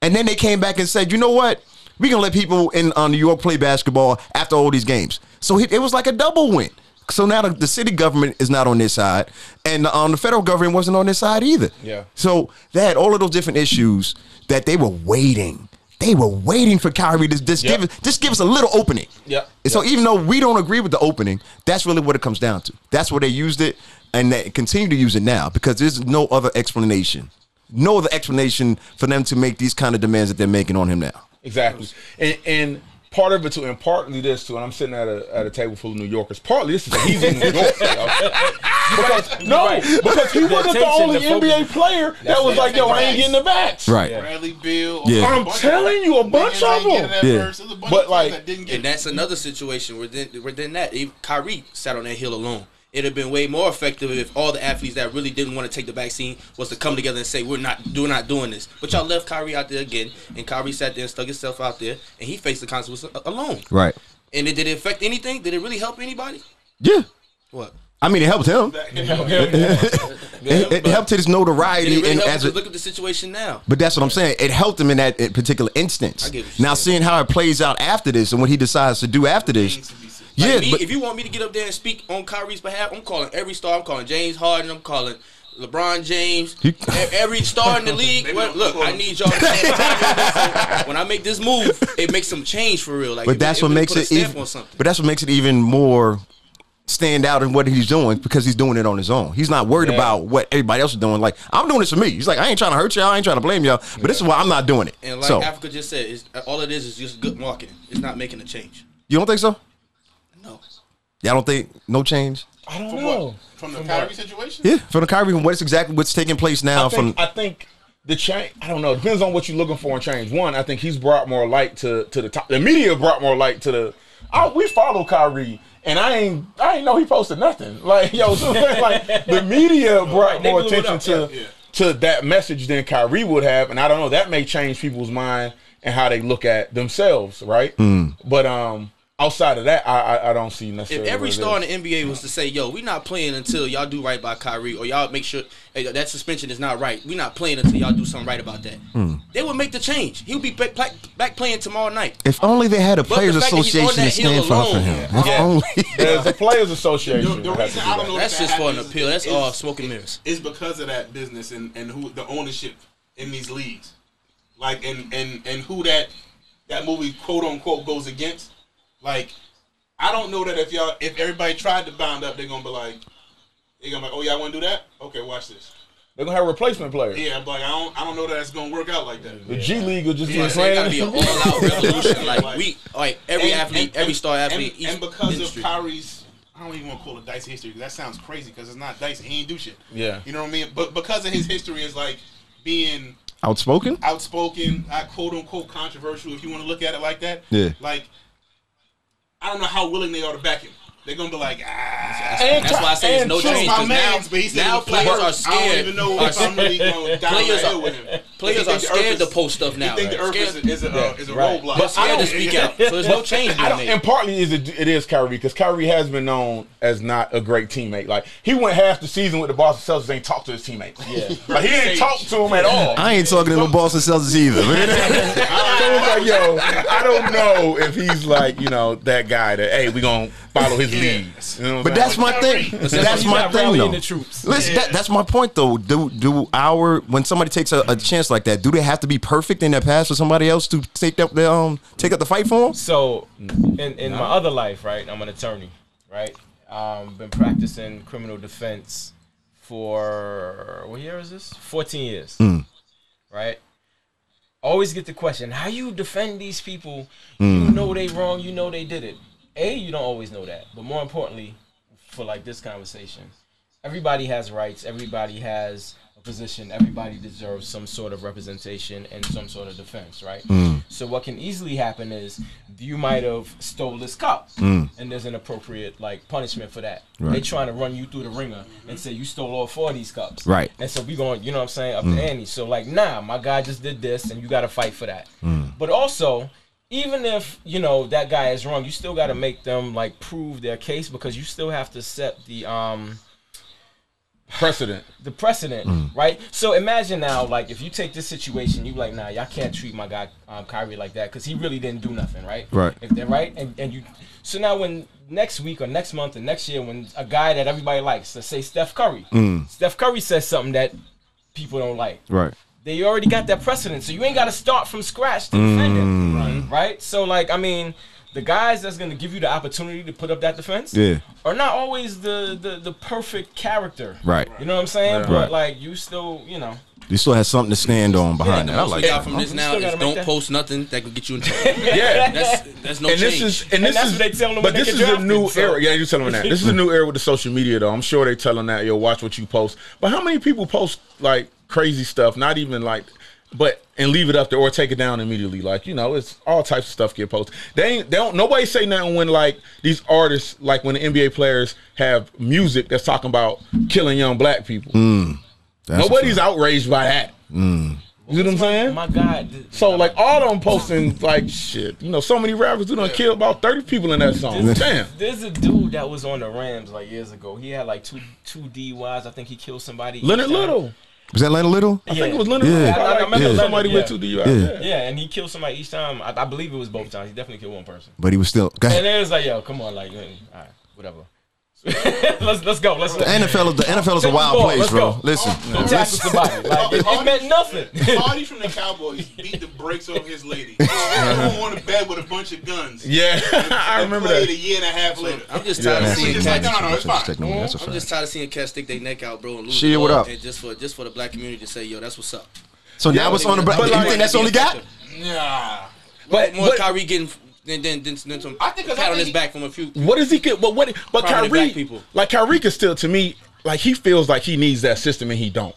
And then they came back and said, you know what? We're gonna let people in uh, New York play basketball after all these games. So it, it was like a double win. So now the, the city government is not on this side, and um, the federal government wasn't on this side either. Yeah. So they had all of those different issues that they were waiting they were waiting for Kyrie to just Yep. give us just give us a little opening. Yep. And so even though we don't agree with the opening, that's really what it comes down to. That's where they used it, and they continue to use it now because there's no other explanation, no other explanation for them to make these kind of demands that they're making on him now. Exactly. And and part of it too, and partly this too, and I'm sitting at a at a table full of New Yorkers. Partly this is he's in New York. yo. *laughs* because no, right. because he The wasn't the only the. NBA player that That's was it. like, yo, I ain't getting the backs. Right. Bradley Beal. Yeah. a I'm telling you, a bunch of them. Yeah. first. Bunch But, of like- like, that didn't get And that's another situation where then where then that even Kyrie sat on that hill alone. It'd have been way more effective if all the athletes that really didn't want to take the vaccine was to come together and say we're not we're not doing this. But y'all left Kyrie out there again, and Kyrie sat there and stuck himself out there, and he faced the consequences alone. Right. And it, did it affect anything? Did it really help anybody? Yeah. What? I mean, it helped him. It, *laughs* it helped his notoriety it really and as a, look at the situation now. But that's what I'm saying. It helped him in that particular instance. I get what you're Now, saying. seeing how it plays out after this and what he decides to do after this, Things to be said. Like yeah, me, but if you want me to get up there and speak on Kyrie's behalf, I'm calling every star. I'm calling James Harden. I'm calling LeBron James. He- every star in the league. *laughs* Well, look, I need y'all to *laughs* stand when I make this move, it makes some change for real. Like, but that's it, what really makes it even. But that's what makes it even more stand out in what he's doing because he's doing it on his own. He's not worried Yeah. about what everybody else is doing. Like I'm doing this for me. He's like I ain't trying to hurt y'all. I ain't trying to blame y'all. But this is why I'm not doing it. And like so Africa just said, it's, all it is is just good marketing. It's not making a change. you don't think so? No. Y'all don't think no change? I don't From know. what? From the Kyrie situation? Yeah, from the Kyrie, from what's exactly what's taking place now. I think, from I think the change. I don't know. It depends on what you're looking for in change. One, I think he's brought more light to to the top. The media brought more light to the. I, we follow Kyrie, and I ain't I ain't know he posted nothing. *laughs* Like yo, *laughs* so like the media brought they more attention to yeah. to that message than Kyrie would have, and I don't know. That may change people's mind and how they look at themselves, right? Hmm. But um, outside of that, I I, I don't see nothing. If every what it star is. in the NBA was to say, "Yo, we not playing until y'all do right by Kyrie, or y'all make sure hey, that suspension is not right. We not playing until y'all do something right about that," Hmm. they would make the change. He would be back, back, back playing tomorrow night. if only they had a the players fact that association to that hill stand for, for him. yeah. Yeah. only. *laughs* There's a players association. The, the that to reason do I don't that. know That's if that just for an appeal. That's is- all smoke and mirrors. is because of that business and, and who the ownership in these leagues, like and and and who that that movie quote unquote goes against. Like, I don't know that if y'all if everybody tried to bound up, they're gonna be like, they're gonna be like, oh y'all want to do that? Okay, watch this. They're gonna have replacement players. Yeah, I'm like I don't I don't know that it's gonna work out like that. The G League will just Yeah, be So it gotta be an all-out *laughs* revolution. Like Like- we, like every And- athlete, and- every star athlete, and, each and because industry. of Kyrie's, I don't even want to call it dice history because that sounds crazy because it's not dice. He ain't do shit. Yeah. you know what I mean. But because of his history is like being Outspoken? outspoken, I quote unquote controversial, if you want to look at it like that. Yeah. Like, I don't know how willing they are to back him. They're gonna be like, ah. And That's why I say it's and no change. my 'cause man, now- but he said now it was flat players earth. are I scared. don't even know if I'm really going *laughs* down Players are- with him. Players are think the scared to post stuff now. They think the earth is, Scared- is a, uh, is a Right. roadblock. But I scared to speak *laughs* out. So there's no change being made. and partly is it, it is Kyrie because Kyrie has been known as not a great teammate. Like he went half the season with the Boston Celtics, ain't talked to his teammates. Yeah, *laughs* like he didn't talk to him at all. I ain't talking to the Boston Celtics either. So it's like, yo, I don't know if he's like, you know, that guy that, hey, we gonna follow his leads. You know But that's my thing. That's He's my thing, though. the troops. Listen, that, that's my point, though. Do do our when somebody takes a, a chance like that, do they have to be perfect in their past for somebody else to take up the um take up the fight for them? So, in, in my other life, right, I'm an attorney, right? Um, been practicing criminal defense for what year is this? 14 years, right? Always get the question: How you defend these people? You know they wrong. You know they did it. A, you don't always know that, but more importantly, for like this conversation, everybody has rights. Everybody has a position. Everybody deserves some sort of representation and some sort of defense, right? Mm. So what can easily happen is you might have stole this cup, mm. and there's an appropriate like punishment for that. They're trying to run you through the ringer and say you stole all four of these cups, Right. And so we going, you know what I'm saying, up mm. the ante. So like, nah, my guy just did this, and you got to fight for that. But also. Even if you know that guy is wrong, you still got to make them like prove their case because you still have to set the um precedent. the precedent, right? So imagine now, like if you take this situation, you like, nah, y'all can't treat my guy um, Kyrie like that because he really didn't do nothing, right? Right. If they're right, and, and you, so now when next week or next month or next year, when a guy that everybody likes, let's say Steph Curry, Steph Curry says something that people don't like, Right. They already got that precedent, so you ain't got to start from scratch to defend Mm. it, right? So like, I mean, the guys that's gonna give you the opportunity to put up that defense, Yeah. are not always the the, the perfect character, Right. You know what I'm saying? But Right. like, you still, you know, You still have something to stand on behind Yeah, that. I What like we got that. from this now still is don't that- post nothing that could get you in trouble. *laughs* Yeah. That's that's no and change. this is and this that's is what they tell them but when they this get is a new so- era. Yeah, you tell them that. This is a *laughs* new era with the social media though. I'm sure they telling that yo watch what you post. But how many people post like crazy stuff? Not even like, but and leave it up there or take it down immediately. Like you know, it's all types of stuff get posted. They ain't they don't nobody say nothing when like these artists like when the NBA players have music that's talking about killing young black people. That's Nobody's outraged by that. You know what I'm saying? my God. So like all of them posting like shit. You know, so many rappers who do done kill about thirty people in that song. Damn. There's a dude that was on the Rams like years ago. He had like two two DUIs. I think he killed somebody. Leonard each time. Little. Was that Leonard Little? I think it was Leonard Yeah. Little. I- I Like, remember somebody Leonard, with two yeah. DUIs. Yeah. Yeah. Yeah, and he killed somebody each time. I, I believe it was both times. He definitely killed one person. But he was still. Go ahead. And it was like, yo, come on, like, all right, whatever. *laughs* let's let's go. Let's The NFL is the NFL is a wild ball, place, let's bro. go. Listen, go tackle somebody. Like, *laughs* it, it meant nothing. Hardy from the Cowboys beat the brakes off his lady. Everyone on the bed with a bunch of guns. Yeah, *laughs* I remember Played a year and a half later. I'm just tired Yeah. of seeing Just like, no, no, no, it's fine. technology. That's a I'm just tired of seeing cats stick their neck out, bro, and lose. Shia, what up? And just for just for the black community to say, yo, that's what's up. So now it's on the. But But you think that's all he got? Nah. But, More but Kyrie getting than than than, than some I think 'cause I pat on think his he- back from a few. what does he get? But what? But Kyrie, people. like Kyrie, is still to me, like he feels like he needs that system and he don't.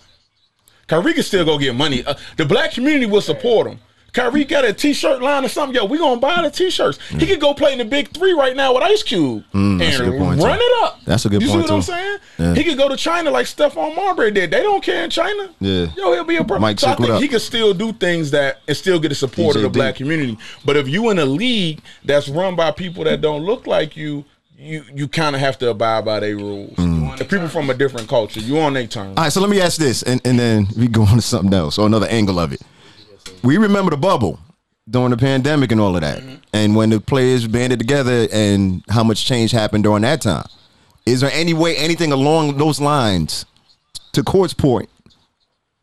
Kyrie can still go get money. Uh, the black community will support him. Kyrie got a T-shirt line or something. Yo, we gonna buy the T-shirts. He could go play in the Big Three right now with Ice Cube Mm, and run too. it up. That's a good you point, You see what I'm saying? Yeah. He could go to China like Stephon Marbury did. They don't care in China. Yeah. Yo, he'll be a pro. Mike, so I think he could still do things that and still get the support of the black community. But if you in a league that's run by people that don't look like you, you you kind of have to abide by their rules. Mm. The people from a different culture, you on their terms. All right, so let me ask this, and, and then we go on to something else or another angle of it. We remember the bubble during the pandemic and all of that, mm-hmm. and when the players banded together, and how much change happened during that time. Is there any way, anything along those lines, to Court's point?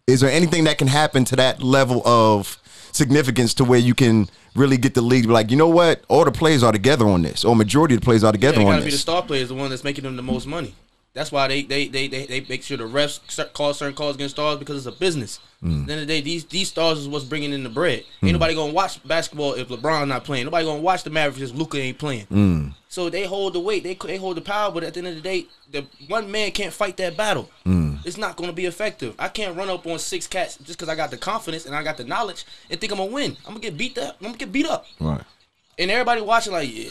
Is there anything that can happen to that level of significance to where you can really get the league to be like, you know what, all the players are together on this, or majority of the players are Yeah, together they on gotta be the this? star players, the one that's making them the most money. That's why they they they they, they make sure the refs call certain calls against stars because it's a business. Mm. At the end of the day, these these stars is what's bringing in the bread. Ain't nobody gonna watch basketball if LeBron not playing. Nobody gonna watch the Mavericks if Luka ain't playing. Mm. So they hold the weight, they they hold the power, but at the end of the day, the one man can't fight that battle. Mm. It's not gonna be effective. I can't run up on six cats just because I got the confidence and I got the knowledge and think I'm gonna win. I'm gonna get beat up. I'm gonna get beat up. Right. And everybody watching like, yeah,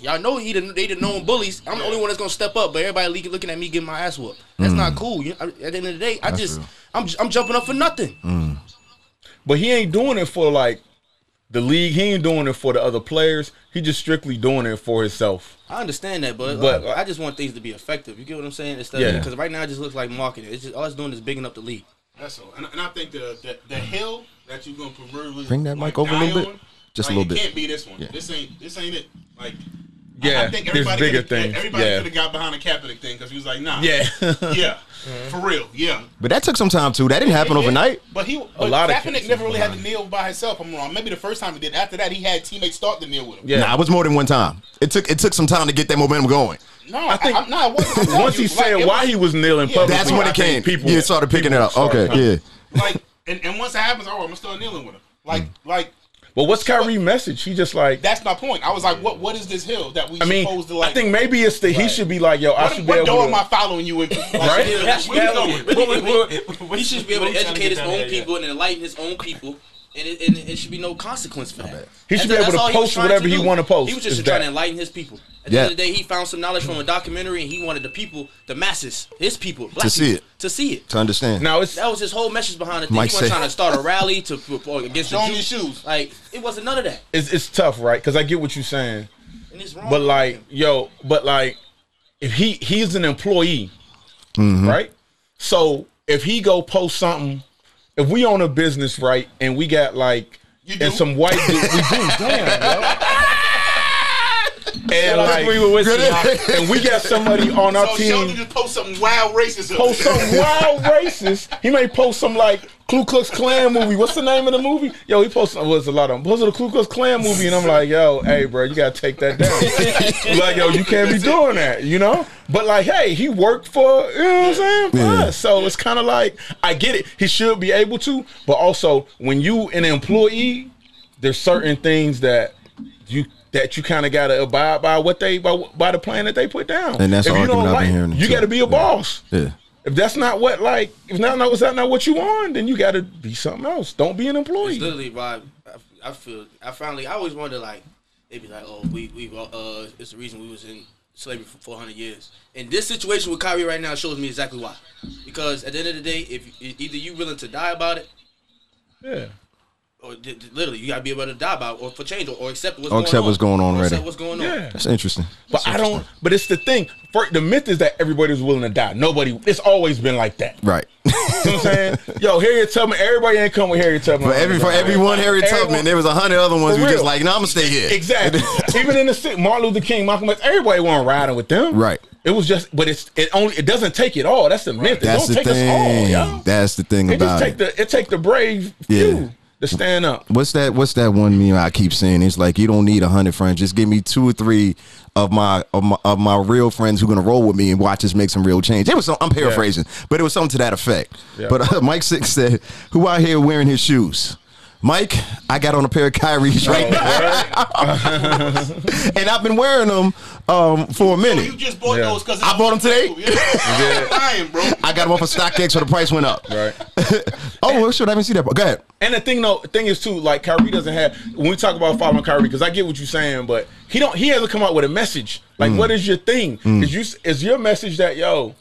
y'all know he the, they the known bullies. I'm the only one that's gonna step up, but everybody looking- looking at me getting my ass whooped. That's not mm. cool. You, at the end of the day, I just real. I'm I'm jumping up for nothing. Mm. But he ain't doing it for like the league. He ain't doing it for the other players. He just strictly doing it for himself. I understand that, but, But- uh, I just want things to be effective. You get what I'm saying? Instead, Yeah. because right now it just looks like marketing. It's just all it's doing is bigging up the league. That's all. And, and I think the, the the hill that you're gonna proverbially Bring that like, mic over a little bit. on, Just a little it bit. can't be this one. Yeah. This ain't this ain't it. Like Yeah, I think there's everybody bigger could've- things. Everybody Yeah. could have got behind the Kaepernick thing because he was like, nah, Yeah. *laughs* yeah, for real, yeah. But that took some time too. That didn't happen Yeah, overnight. But he, but lot of Kaepernick kids never really had to kneel by himself. I'm wrong. Maybe the first time he did. After that, he had teammates start to kneel with him. Yeah. Nah, it was more than one time. It took it took some time to get that momentum going. No, I I think- think I, no, it wasn't. I'm *laughs* Once he you, said like, why was- he was kneeling Yeah, publicly, That's when it came. People you started picking it up. Okay, yeah. like, and, and once it happens, oh, I'm gonna start kneeling with him. Like, Mm. like But what's Kyrie's message? He just like that's my point. I was like, what, what is this hill that we I mean, supposed to like? I think maybe it's the he should be like, yo, I what, should be what able door to. am I following you in? *laughs* Like, Right? yeah, where we going? He should be able to educate his own people and enlighten his own people. And it, and it should be no consequence for that. He should That's- be able to all he was post whatever he wanna post, He was just trying that. to enlighten his people. At the Yeah. end of the day, he found some knowledge from a documentary, and he wanted the people, the masses, his people, black To see people, it. to see it. To understand. now it's That was his whole message behind the thing. He wasn't said- trying to start a rally to for- against the your Jews. shoes. Like it wasn't none of that. it's, it's tough, right? Because I get what you're saying, And it's wrong. but like, yo, but like, if he he's an employee, Mm-hmm. right? So if he go post something, if we own a business, right, and we got like and some white dude, we do, *laughs* damn. And I like, agree with *laughs* and we got somebody on our So Sheldon team just post something wild racist. post there. some wild racist. He may post some like Ku Klux Klan movie. What's the name of the movie? Yo, he posted uh, was a lot of them. Post the Ku Klux Klan movie, and I'm like, yo, hey, bro, you gotta take that down. *laughs* like, yo, you can't be doing that, you know. But like, hey, he worked for, you know what I'm saying? For Yeah. us. So it's kind of like, I get it. He should be able to, but also when you an employee, there's certain things that you that you kind of gotta abide by what they by, by the plan that they put down. And that's if the you don't argument I've been like, hearing, you got to be a boss. Yeah. If that's not what like, if not, not, is that not what you want, then you got to be something else. Don't be an It's employee. literally why I, I feel. I finally. I always wonder like they be like, oh, we we uh, it's the reason we was in slavery for 400 years. And this situation with Kyrie right now shows me exactly why. Because at the end of the day, if either you willing to die about it, Yeah. Or d- d- literally you gotta be able to die about, it, or for change, or, or accept what's Or going accept on. what's going on Or already. accept what's going on. Yeah. That's interesting. But I don't. But it's the thing. For, the myth is that everybody's willing to die. Nobody. It's always been like that. Right. *laughs* You know what I'm saying? Yo, Harriet Tubman. Everybody ain't come with Harriet Tubman. For every for every one Harry Everyone- Tubman, there was a hundred other ones For who were just like, no, I'm gonna stay here. Exactly. *laughs* Even in the city, Martin Luther King, Malcolm X, everybody wasn't riding with them. Right. It was just, but it's it only it doesn't take it all. That's the myth. It That's don't the take us all, thing. yo. That's the thing It about just take it. the it take the brave Yeah. few to stand up. What's that? What's that one meme I keep saying? It's like you don't need a hundred friends. Just give me two or three of my of my, of my real friends who are gonna roll with me and watch us make some real change. It was some, I'm paraphrasing, but it was something to that effect. Yeah. But uh, *laughs* Mike Six said, "Who out here wearing his shoes?" Mike, I got on a pair of Kyrie's Oh, right now, *laughs* and I've been wearing them um, for a oh, So minute. you just bought Yeah. those because I bought 'em today? Yeah, *laughs* lying, bro. I got them off of StockX, so the price went up. Right. *laughs* oh, well, should I even see that? Go ahead. And the thing though, thing is too, like Kyrie doesn't have when we talk about following Kyrie, because I get what you're saying, but he don't he hasn't come out with a message. Like, mm. what is your thing? Mm. Is you is your message that yo,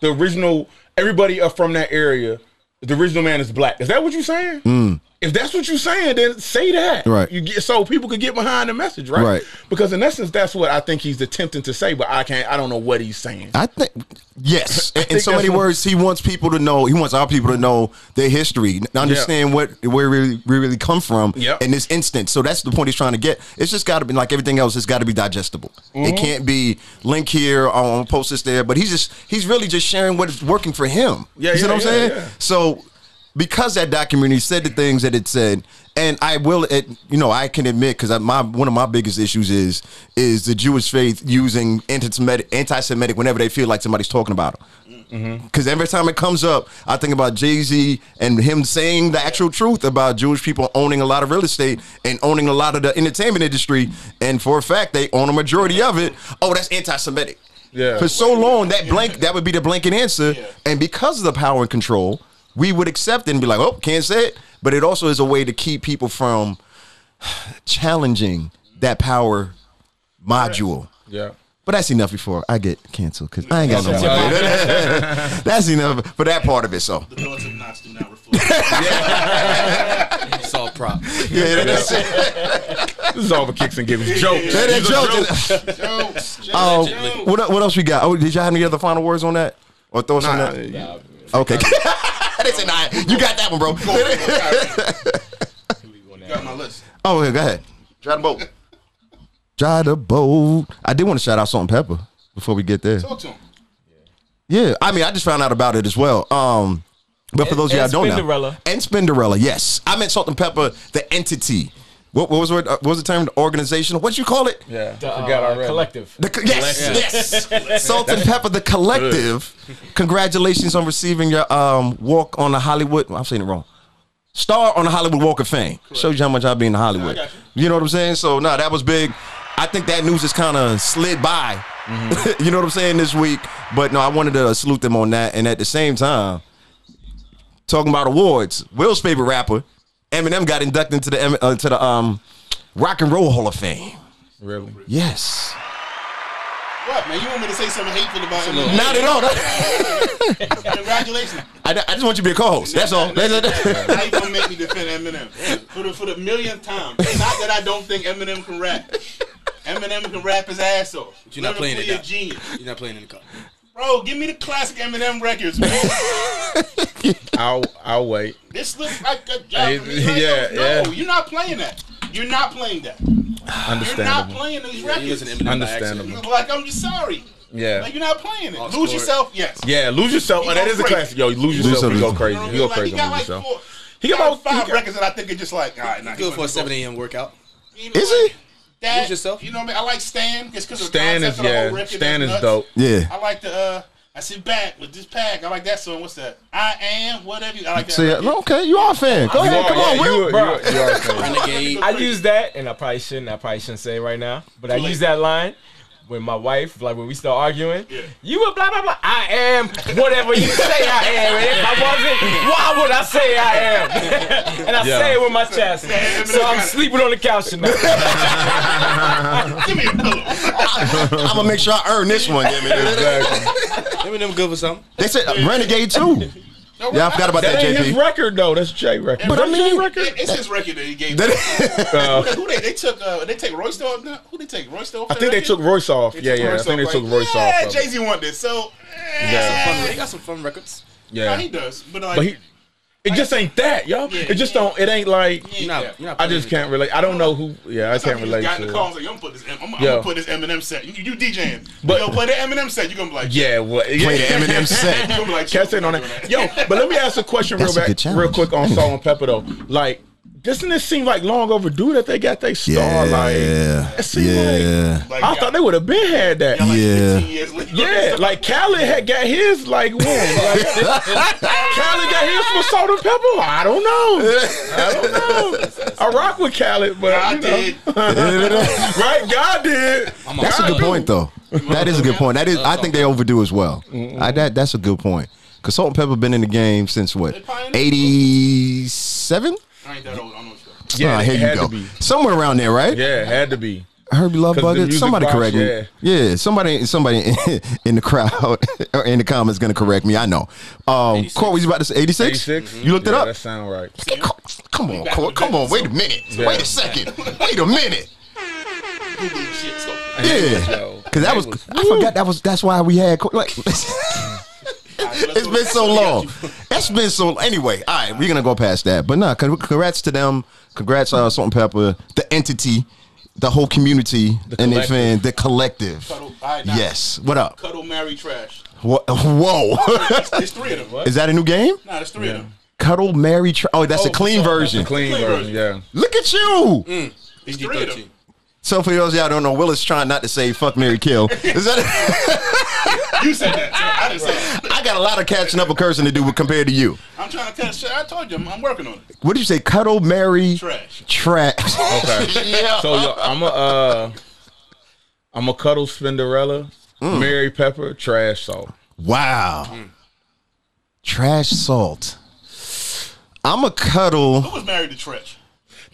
the original everybody up from that area, the original man is black. Is that what you're saying? Mm. If that's what you're saying, then say that. Right. You get so people could get behind the message, right? Right. Because in essence, that's what I think he's attempting to say, but I can't I don't know what he's saying. I think yes. *laughs* In, in think so many what- words, he wants people to know. He wants our people to know their history, understand what where we really, we really come from Yep. in this instance. So that's the point he's trying to get. It's just got to be like everything else. It's got to be digestible. Mm-hmm. It can't be link here on post this there. But he's just he's really just sharing what is working for him. Yeah, you see yeah, what I'm yeah, saying? So because that documentary said the things that it said, and I will, it, you know, I can admit because my one of my biggest issues is is the Jewish faith using anti-Semitic, anti-Semitic whenever they feel like somebody's talking about them. Because mm-hmm. every time it comes up, I think about Jay Z and him saying the actual truth about Jewish people owning a lot of real estate and owning a lot of the entertainment industry, and for a fact they own a majority of it. Oh, that's anti-Semitic. Yeah. For so long, that blank that would be the blanket answer, and because of the power and control, we would accept it and be like, "Oh, can't say it." But it also is a way to keep people from challenging that power module. Yeah. But that's enough before I get canceled because I ain't got no That's money. *laughs* that's enough for that part of it. So The thoughts of Knotts do not reflect. *laughs* yeah. It's all prop. yeah, that's it. This is all the kicks and gives. Jokes. That These jokes. Jokes. Jokes. Oh, what what else we got? Oh, did y'all have any other final words on that or thoughts on Nah, that? yeah. Okay. *laughs* they said, nah, you got that one, bro. Got my list. oh, yeah, go ahead. Try the boat. Try the boat. I did want to shout out Salt-N-Pepa before we get there. Talk to him. Yeah, I mean, I just found out about it as well. Um, but for And- those of y'all don't know, Spinderella. and Spinderella, yes, I meant Salt-N-Pepa, the entity. What, what was the word, uh, what was the term? The organization? What you call it? Yeah. The, Forgot uh, already. collective. The, co- yes, yes. Salt-N-Pepa, the collective. *laughs* Congratulations on receiving your um, walk on the Hollywood. I'm saying it wrong. Star on the Hollywood Walk of Fame. Shows you how much I be in Hollywood. got you. know what I'm saying? So, no, that was big. I think that news just kind of slid by. *laughs* you know what I'm saying this week. But no, I wanted to salute them on that. And at the same time, talking about awards, Will's favorite rapper, Eminem, got inducted into the uh, to the um, Rock and Roll Hall of Fame. Really? Yes. What, man? You want me to say something hateful about him? Not at all. *laughs* Congratulations. I, I just want you to be a co-host. That's all. That's it. Now you gonna make me defend Eminem for the for the millionth time? Not that I don't think Eminem can rap. Eminem can rap his ass off. You're not playing it Lyrically a now. genius, You're not playing in the car. Bro. Give me the classic Eminem records, man. *laughs* I'll I'll wait. this looks like a job Hey, for. Like, yeah, no, yeah. you're not playing that. You're not playing that. Understandable. You're not playing these records. listen to Eminem by Understandable. Like I'm just sorry. Yeah. Like you're not playing it. Ox Lose Ford. yourself. Yes. Yeah, lose yourself. Oh, that go is a classic. Yo, you lose Lose yourself. He go crazy. You know He what go I crazy he lose got like yourself. four, He he got got about- five he got- records that I think are just like, all right, now Good for a 7 a.m. workout. You know, Is like, he? That, Lose yourself. You know what I mean? I like Stan just because the Stan concept is of the whole yeah. record Stan is nuts. dope. Yeah. I like the uh I sit back with this pack. I like that song. What's that? I am whatever. You, I like that. See, record. okay, you are a fan. Go You ahead, are, come yeah, on, you Will. are- Bro. you are- you are a fan. Renegade. I use that, and I probably shouldn't. I probably shouldn't say it right now, but I late. use that line when my wife, like when we start arguing. Yeah. You were blah blah blah. I am whatever you say I am, and if I wasn't, why would I say I am? *laughs* and I Yeah. say it with my chest. So I'm sleeping on the couch tonight. *laughs* Give me a pillow. *laughs* I'm gonna make sure I earn this one. Damn it. Exactly. Eminem good for something. They said Renegade too. No, Yeah, I forgot about That that, ain't his JP. record though. That's Jay record. But I That's mean- Jay record. It- it's his record that he gave. That- *laughs* Uh, who, they, they they took? Uh, they take Royce off. now? Who they take Royce off? I think they took Royce off. Yeah, yeah. I think they took Royce yeah, off. of Jay Z wanted this. So Yeah. yeah, Fun, he got some fun records. yeah. Yeah. he does. But like, But he, it just ain't that, yo. Yeah, It just yeah. don't. It ain't like. he ain't You're not, you're not I just can't relate. I don't know who. Yeah, I can't people relate got in to. the it. calls like, I'm gonna put this. I'm, I'm gonna put this Eminem set. You, you DJing, But- but yo, play the Eminem set. You gonna be like, Yeah, what? Play the Eminem set. *laughs* You gonna be like, Catch it on that. Yo, but let me ask a question real a back, real quick on Salt-N-Pepa though. Like, doesn't it seem like long overdue that they got their star? Like, Yeah, it seemed yeah. Like, I thought they would have been had that. like Yeah. 15 years later. Yeah, like Khaled had got his like when? Like, *laughs* Khaled got his for Salt-N-Pepa. I don't know. I don't know. *laughs* I rock with Khaled, but I did. *laughs* right? God did. That's a good point, though. That is a good point. That is, I think they overdo as well. I, that that's a good point. Cause Salt-N-Pepa been in the game since what? Eighty seven. I ain't that old. I don't know Yeah, Ah, it here you had go. to be. Somewhere around there, right? Yeah, it had to be. Herbie Love 'Cause the Bucket. music Somebody box, correct me. Yeah, somebody, somebody in, *laughs* in the crowd *laughs* or in the comments gonna correct me. I know. Um, Court, was you about to say eighty six? 86. You looked it yeah, up. That sound right. Come on, Court. Come on. Wait a minute. Yeah. Wait a second. Wait a minute. Googling shit. So, Yeah. Yo, Cause that was, I forgot that was that's why we had Court. Like, *laughs* it's been so long. It's been so. Anyway, all right, we're gonna go past that. But nah, congrats to them. Congrats, uh, Salt-N-Pepa, the entity, the whole community, and their fan, the collective. Cuddle, all right, now, Yes. What up? Cuddle, marry, trash. What? Whoa. *laughs* There's three of them. Is that a new game? Nah, there's three of them. Cuddle, marry, tra- oh, that's Oh, a clean so- version. Clean Clean version, version. yeah. Look at you. There's three of them. PG-13. So for those of y'all who don't know, Will is trying not to say "fuck, marry, kill." *laughs* Is that? You said that. So I didn't say that. I got a lot of catching up with cursing to do with compared to you. I'm trying to catch you. I told you, I'm, I'm working on it. What did you say? Cuddle, marry Trash. trash. Okay. *laughs* yeah. So yo, I'm a uh, I'm a cuddle Spinderella, Mm. marry Pepa, trash salt. Wow. Trash salt. I'm a cuddle. Who was married to Trash?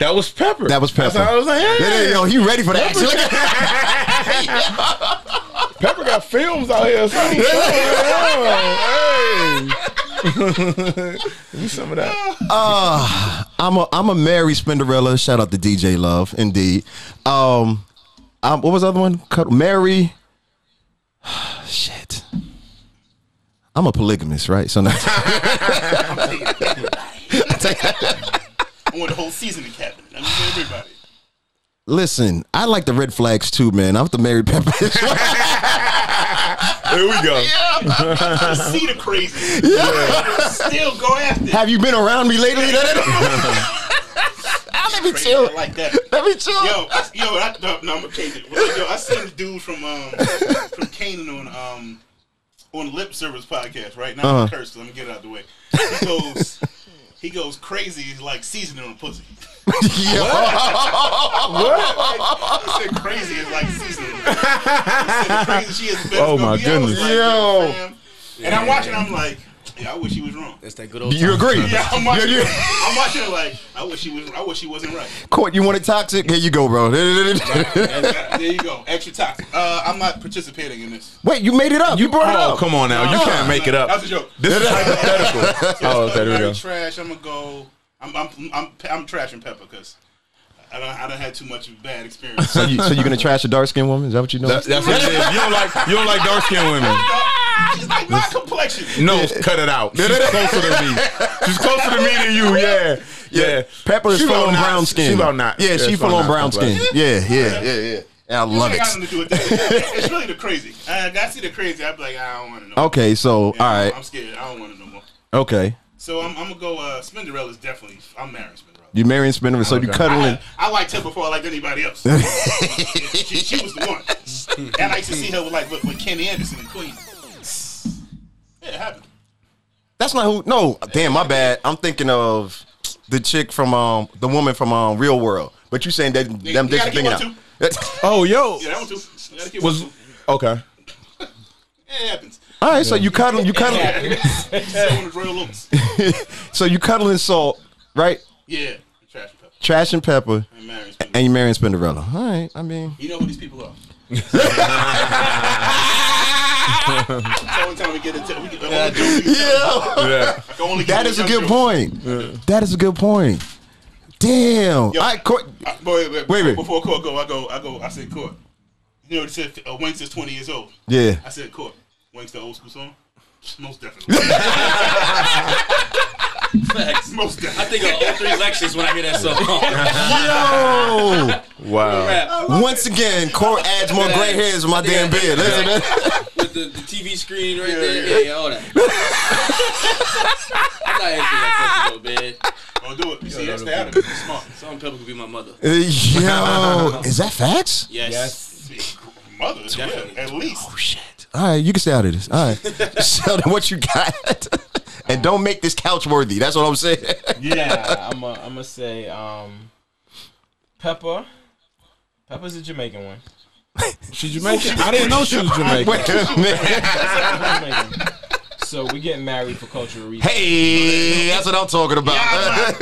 That was Pepa. That was Pepa. That's how I was like, Yeah, yeah, hey, yo, he ready for that? Pepa *laughs* got films out here. So hey, *laughs* Give me some of that. uh, I'm a I'm a marry Spinderella. Shout out to DJ Love, indeed. Um, um what was the other one? Cuddle, marry. *sighs* Shit. I'm a polygamist, right? So now, *laughs* I want the whole season to captain. I mean, everybody. listen, I like the red flags too, man. I'm the marry Pepa. *laughs* Here we go. See the crazy. Still go after it. Have you been around me lately? *laughs* Let me chill. I like that. Let me chill. Yo, I, yo, I, no, no, I'm gonna change it. Yo, I seen this dude from um from Canaan on um on Lip Service podcast, right? Now I'm Uh-huh. curse, let me get it out the way. He goes he goes crazy, he's like seasoning on pussy. *laughs* Yo. He said crazy is like seasoning. He said crazy she is the best Oh, my be. I was goodness. like, Yo. fam. And I'm watching, I'm like, yeah, I wish he was wrong. That's that good old. You agree? Yeah, I'm watching. Yeah, I'm watching it like I wish he was. I wish he wasn't right. Court, you want it toxic? Here you go, bro. *laughs* there you go. Extra toxic. Uh, I'm not participating in this. Wait, you made it up. You brought it Oh, up. come on now. You can't make it up. That's a joke. This is *laughs* hypothetical. Oh, okay, there we go. Trash. I'm gonna go. I'm I'm I'm, I'm trashing Pepa because I don't I don't had too much bad experience. So you so you gonna trash a dark skinned woman? Is that what you know? That- that's what it is. You don't like you don't like dark skinned women. She's like my complexion. No, cut it out. She's closer to me. She's closer to me than you. Yeah, Yeah. Pepa is She full on Knotts. brown skin. She about Knotts. Yeah, Yeah, she she full on brown skin. Yeah, yeah, yeah, yeah. And I love It it. got nothing to do with that. It's really the crazy. I, I see the crazy. I'm like, I don't want to know. Okay, so Yeah, all right, I'm scared. I don't want to know more. okay. So I'm, I'm gonna go. Uh, Spinderella is definitely. I'm married. Spinderella. You marrying Spinner, so you Okay. cuddling. I, I liked her before I liked anybody else. *laughs* she, she was the one. And I used to see her with like with, with Kenny Anderson and Queen. Yeah, it happened. That's not who. No, damn, my bad. I'm thinking of the chick from um, the woman from um, Real World. But you saying that them you dicks gotta are keep thinking one, out. *laughs* Oh, yo. Yeah, that one too. You gotta keep Was one, too. okay. Yeah, *laughs* it happens. All right, so you cuddling, you cuddling, So one Royal Looks. so you cuddling salt, right? Yeah, trash and Pepa. Trash and Pepa, I'm marrying Spinderella. and you marrying Spinderella. All right, I mean, You know who these people are. so *laughs* every time we get into we get, yeah, yeah, Yeah. I can only that give is a good joke. point. That is a good point. Damn. Yo, All right, Court. Uh, wait, wait, Wait, wait. Before court go, I go, I go, I said court. You know, they said uh, Winks is 20 years old. Yeah. I said court. Winks the old school song? Most definitely. *laughs* *laughs* Facts. *laughs* Most I think of all three Lexus when I hear that song. *laughs* Yo. Wow. Rap. Once again, Court adds more gray hairs with my damn beard. Listen, man. *laughs* With the, the TV screen right Yeah, there. yeah. Yeah, yeah, all that. I'm not answering that question though, man. Don't do it. You see, that's the out of smart. Salt-N-Pepa could be my mother. Uh, Yo, is that facts? Yes. Yes. Mother, yeah, Definitely. at least. Oh shit. All right, you can stay out of this. All right. so then what you got? And don't make this couch worthy. That's what I'm saying. *laughs* Yeah, *laughs* I'm gonna say um, Pepa. Pepa's a Jamaican one. She Jamaican? I didn't know she was Jamaican. Wait a minute. *laughs* Jamaican. So we getting married for cultural reasons. Hey, that's what I'm talking about.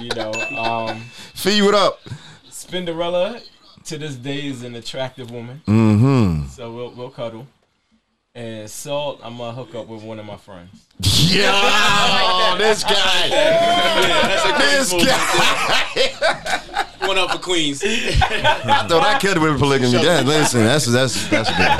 You know, um, Fee, what up? Spinderella to this day is an attractive woman. Mm-hmm. So we'll we'll cuddle. And Salt, I'm gonna hook up with one of my friends. Yo, *laughs* *laughs* this guy. *laughs* Yeah, This guy. One up for Queens. I thought I could with polygamy. Yeah, listen, that's that's that's a good. One.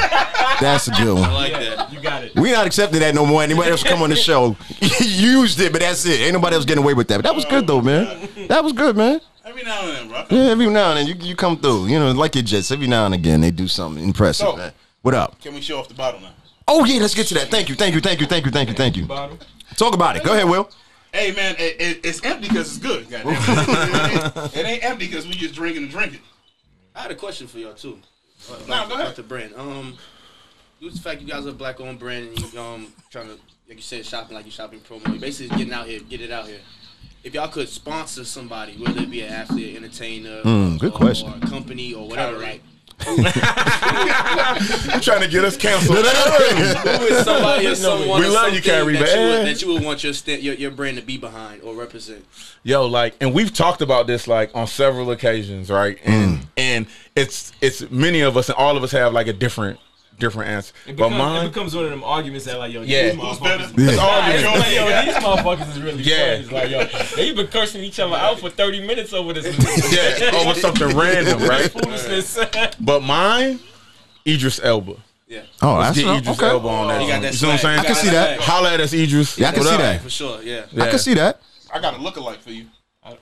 That's a good I one. like that. You got it. We not accepting that no more. Anybody else come on the show? used it, but that's it. Ain't nobody else getting away with that. But that was good though, man. That was good, man. Every now and then, bro. Yeah, every now and then you, you come through. You know, like your Jets. Every now and again they do something impressive. So- man. What up? Can we show off the bottle now? Oh yeah, let's get to that. Thank you, thank you, thank you, thank you, thank you, thank you. Talk about it. Go ahead, Will. Hey, man, it, it, it's empty because it's good. Goddamn. it, *laughs* ain't, it ain't empty because we just drinking and drinking. I had a question for y'all too. Uh, No, about- go ahead. about the brand. Um, due to the fact you guys are black owned brand and you um trying to like you said shopping like you shopping promo, you basically getting out here, get it out here. If y'all could sponsor somebody, whether it be an athlete, entertainer, Mm, good or, question. or a company or whatever, Kyrie. like *laughs* You trying to get us canceled? *laughs* who is somebody or someone We or love you, something Kyrie, that, but you would, that you would want your, st- your your brand to be behind or represent? Yo, like, and we've talked about this like on several occasions, right? And mm. and it's it's many of us and all of us have like a different different answer. It But becomes, it mine, becomes one of them arguments that like yo, Yeah. these Who's motherfuckers. it's all It's good. like, yo, these motherfuckers is really Yeah. funny. It's like, yo, they been cursing each other out for 30 minutes over this. *laughs* yeah, oh, over something random, right? *laughs* Foolishness. But mine, Idris Elba. Yeah, Oh, Let's that's get Idris okay. Elba on that. You got that You see what I'm saying? I can see that. Holla at us, Idris. Yeah, I can What see up? that. for sure. Yeah. I can see that. I got a lookalike for you. *laughs* we'll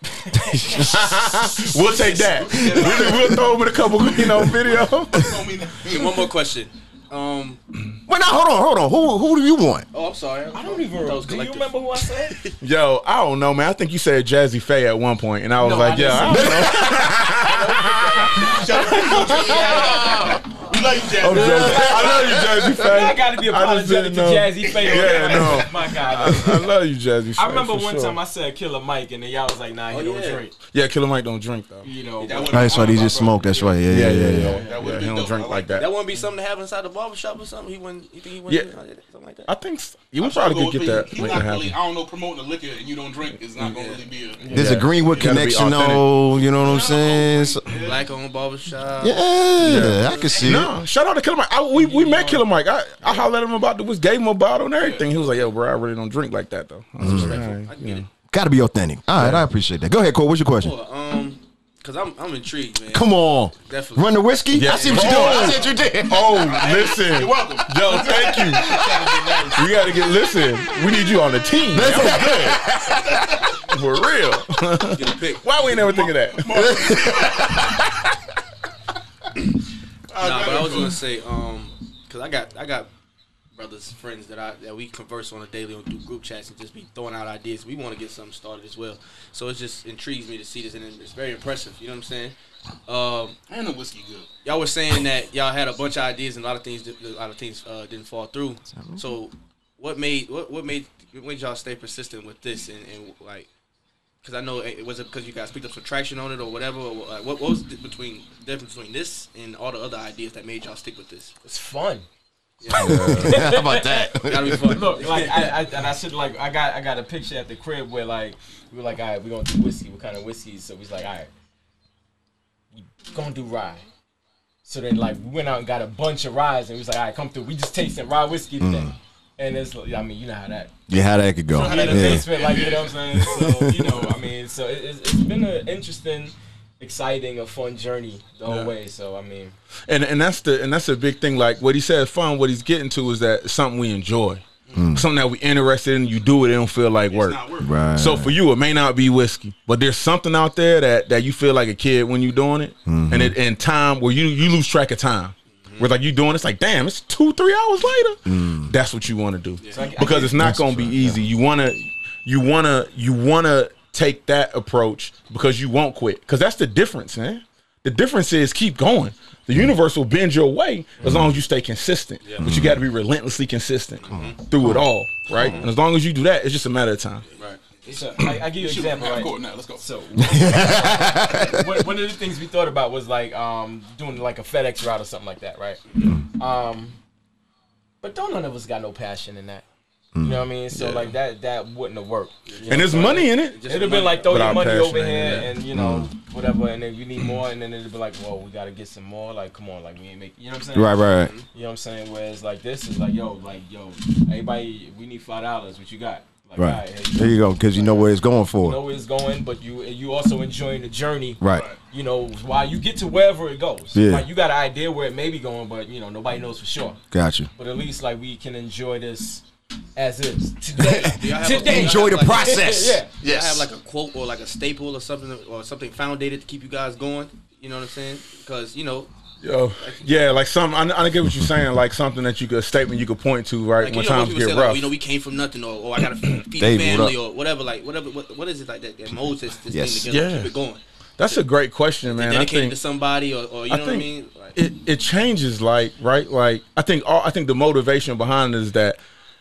take that. we'll, we'll throw him in a couple, you know, video. Don't mean Okay, one more question. Um, *clears throat* Wait, now hold on, hold on. Who who do you want? oh, I'm sorry. I don't even. That Do you remember who I said? *laughs* Yo, I don't know, man. I think you said Jazze Pha at one point, and I was No, like, I yeah, I don't know. *laughs* *laughs* we love you, Jazz. I'm joking. I love you, Jazze Pha. I got to be apologetic didn't to. Jazze Pha. Yeah, no. My God. I love you, Jazze Pha. I remember one sure. time I said Killer Mike, and then y'all was like, Nah, he Oh, don't yeah. drink. Yeah, Killer Mike don't drink though. You know, That That's right. He just smoked. That's right. Yeah, yeah, yeah, yeah. That Yeah, would've he been don't dope. drink like like that. That wouldn't be something to have inside the barbershop or something. He wouldn't. You think he Yeah. wouldn't? do Something like that. I think you would probably could get that, with me. He make not really. I don't know, promoting the liquor and you don't drink is not going to really be a. There's a Greenwood You gotta be connection, though. You know what I'm saying? Black owned barbershop. yeah, I can see it. No, shout out to Killer Mike. I, we we met Killer Mike. I I hollered at him about the was gave him a bottle and everything. He was like, "Yo, bro, I really don't drink like that though." I was just like, "All right, I get it. Got to be authentic. All right, I appreciate that. Go ahead, Cole. What's your question? Cool. Um, cause I'm I'm intrigued, man. Come on. Definitely. Run the whiskey? Yeah. I see what you're doing. I see what you did. Oh, listen, You're welcome. yo, thank you. *laughs* We got to get listen. We need you on the team. That's I'm good. For real. Get a pick. Why we never think of that? *laughs* Nah, but I was gonna say, um, cause I got I got brothers, friends that I that we converse on a daily on through group chats and just be throwing out ideas. We want to get something started as well. So it just intrigues me to see this, and it's very impressive. You know what I'm saying? Um, And the whiskey good. y'all were saying that y'all had a bunch of ideas and a lot of things did- a lot of things uh, didn't fall through. So what made what what made what made y'all stay persistent with this and, and like because I know it was it because you guys picked up some traction on it or whatever. Or, like, what, what was the between difference between this and all the other ideas that made y'all stick with this? It's fun. *laughs* *laughs* How about that? *laughs* Gotta be fun. Look, like I, I and I should like I got I got a picture at the crib where like we were like, all right, we're gonna do whiskey. What kind of whiskey? So we was like, all right, we gonna do rye. So then like we went out and got a bunch of ryes and we was like, all right, come through. We just tasting rye whiskey today. Mm. And it's like, I mean, you know how that Yeah, how that could go. in the Yeah. basement, like you know what I'm saying. So you know, I mean, so it, it's, it's been an interesting, exciting, a fun journey the whole way. So I mean, and and that's the and that's a big thing. Like what he said, fun. What he's getting to is that something we enjoy, mm. something that we interested in. You do it, it don't feel like work. It's not working. Right. So for you, it may not be whiskey, but there's something out there that that you feel like a kid when you're doing it, mm-hmm. and it and time where you you lose track of time. Where like you doing, it's like damn, it's two three hours later. That's what you want to do I- I because get- it's not going to be easy. You wanna you wanna you wanna take that approach because you won't quit. Because that's the difference, man. The difference is keep going. The universe will bend your way as long as you stay consistent. But you got to be relentlessly consistent through it all, right? And as long as you do that, it's just a matter of time. Right. So *clears throat* I, I give you an Shoot, example, half right? court now. Let's go. So *laughs* one, one of the things we thought about was like um, doing like a FedEx route or something like that, right? Um, but don't none of us got no passion in that. You know what I mean? So like that that wouldn't have worked. You know And there's I'm saying? money in it. It'd have been like throw your money over here it. and you know whatever, and then we need more, and then it'd be like, well, we gotta get some more. Like, come on, like we ain't make. You know what I'm saying? Right, right. You know what I'm saying? Whereas like this is like, yo, like yo, everybody, we need five dollars. What you got? Like, Right. alright, here There you go, because you know where it's going for. you know where it's going, but you you also enjoying the journey. Right. You know, while you get to wherever it goes. Yeah. Like you got an idea where it may be going, but you know nobody knows for sure. Got you. But at least like we can enjoy this as is today. *laughs* Do a- today. Enjoy the like- process. *laughs* Yeah. Do y'all have like a quote or like a staple or something or something foundated to keep you guys going? You know what I'm saying? Because you know, Yo, yeah, like some. I, I don't get what you're saying. Like something that you could a statement you could point to, right? like when you know, times get say like, rough. oh, you know, we came from nothing, or, or I gotta feed the Dave, what family, up? or whatever. Like whatever. What, what is it like that that molds this, this Yes. thing together, Yeah. keep it going? That's a great question, man. I Dedicated think to somebody, or, or you I know what I mean? Like, it, it changes like right like i think all i think the motivation behind it is that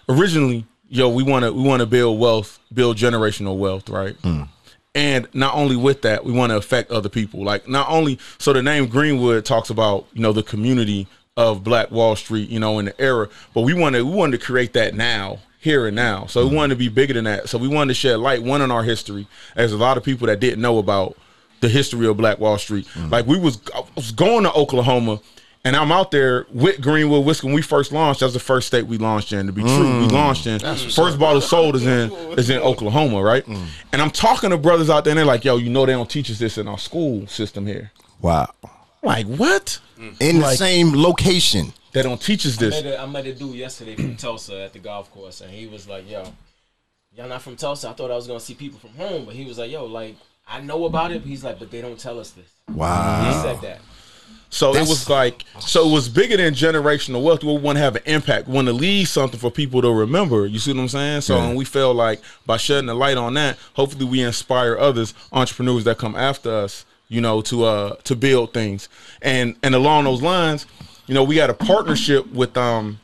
originally yo we want to we want to build wealth build generational wealth right hmm. And not only with that we want to affect other people. Like not only so the name greenwood talks about you know the community of black wall street you know in the era but we want to we wanted to create that now here and now. So we mm-hmm. wanted to be bigger than that. So we wanted to shed light one on our history. As a lot of people that didn't know about the history of Black Wall Street. Mm. Like we was, was going to Oklahoma, and I'm out there with Greenwood whiskey. When we first launched, that's the first state we launched in. To be true, we mm. launched in. First bottle sold is in *laughs* is in Oklahoma, right? Mm. And I'm talking to brothers out there, and they're like, "Yo, you know they don't teach us this in our school system here." Wow. Like, what? Mm. In the same location. They don't teach us I this. met, a, I met a dude yesterday from Tulsa at the golf course, and he was like, "Yo, y'all not from Tulsa? I thought I was gonna see people from home, but he was like, "Yo, like I know about it." But he's like, "But they don't tell us this." Wow. He said that. So That's- it was like, so it was bigger than generational wealth. We want to have an impact. We want to leave something for people to remember. You see what I'm saying? So Yeah. and we felt like by shedding the light on that, hopefully we inspire others, entrepreneurs that come after us, you know, to uh to build things. And and along those lines, you know, we had a partnership with um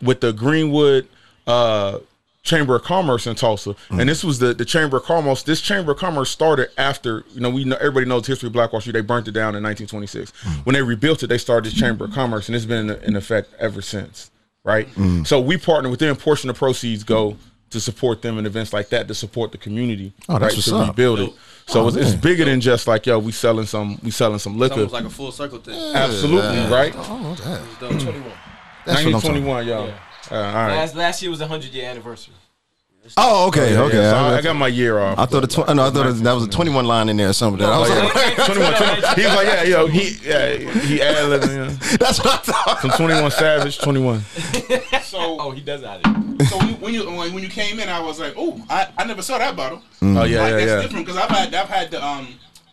with the Greenwood uh Chamber of Commerce in Tulsa, and mm. this was the the Chamber of Commerce. This Chamber of Commerce started after you know we know everybody knows the history of Black Wall Street. They burnt it down in 1926. Mm. When they rebuilt it, they started this Chamber of mm. Commerce, and it's been in, in effect ever since. Right. So we partner with them. Portion of proceeds go to support them in events like that to support the community. Oh, that's right, what's to up. rebuild it. So Oh, it's, it's bigger than just like yo, we selling some we selling some it's liquor. almost like a full circle thing. Absolutely right. Oh, that- Dope. 21. *clears throat* That's what I'm 1921, y'all. Yeah. Uh, all right. Last last year was a hundred year anniversary. Oh, okay, Yeah, okay. yeah, so I, I, I got my year off. I thought the tw- no, I thought that was a twenty one line in there or something. I was Oh, like, yeah. 21, 21. *laughs* He was like, yeah, yo, he, yeah, he ad libbing, you know. *laughs* that's what I thought. Some 21 Savage, 21. *laughs* So, Oh, he does have it. so when you, when you when you came in, I was like, oh, I, I never saw that bottle. Oh, yeah, like, yeah, that's yeah. different because I've had I've had the um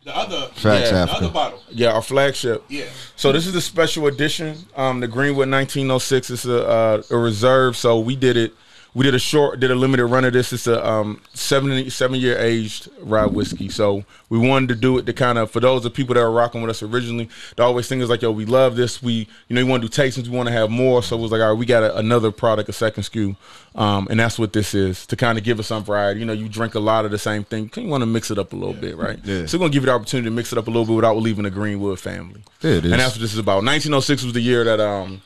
the other Facts, the other bottle. Yeah, our flagship. Yeah. So this is the special edition. Um, the Greenwood 1906 is a, uh, a reserve. So we did it. We did a short, did a limited run of this. It's a um, seven seven year aged rye whiskey. So we wanted to do it to kind of for those of people that are rocking with us originally. The always thing is like, yo, we love this. We you know we want to do tastings. We want to have more. So it was like, all right, we got a, another product, a second SKU, um, and that's what this is to kind of give us some variety. You know, you drink a lot of the same thing. You want to mix it up a little bit, right? Yeah. So we're gonna give you the opportunity to mix it up a little bit without leaving the Greenwood family. Yeah, it is. And that's what this is about. 1906 was the year that um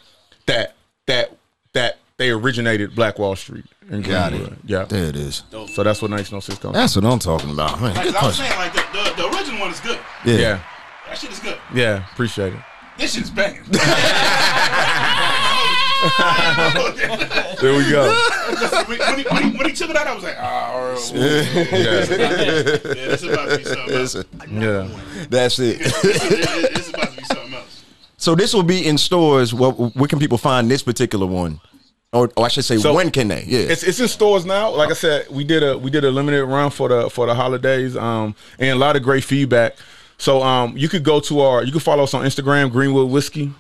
that that that they originated Black Wall Street in Got it. Yeah. There it is. So that's what 1906 comes. That's what I'm talking about. Man. Like 'cause I was saying, like the, the, the original one is good. Yeah. Yeah. That shit is good. Yeah. Appreciate it. This shit is banging. There we go. when, when, he, when, he, when he took it out, I was like, ah, all right, well, yeah. yeah, this is about to be something else. Yeah. That's it. This is, about to be something else. so this will be in stores. What where can people find this particular one? Or, or I should say, So- when can they? Yeah. It's it's in stores now. Like I said, we did a we did a limited run for the for the holidays. Um and a lot of great feedback. So um you could go to our you can follow us on Instagram, Greenwood Whiskey.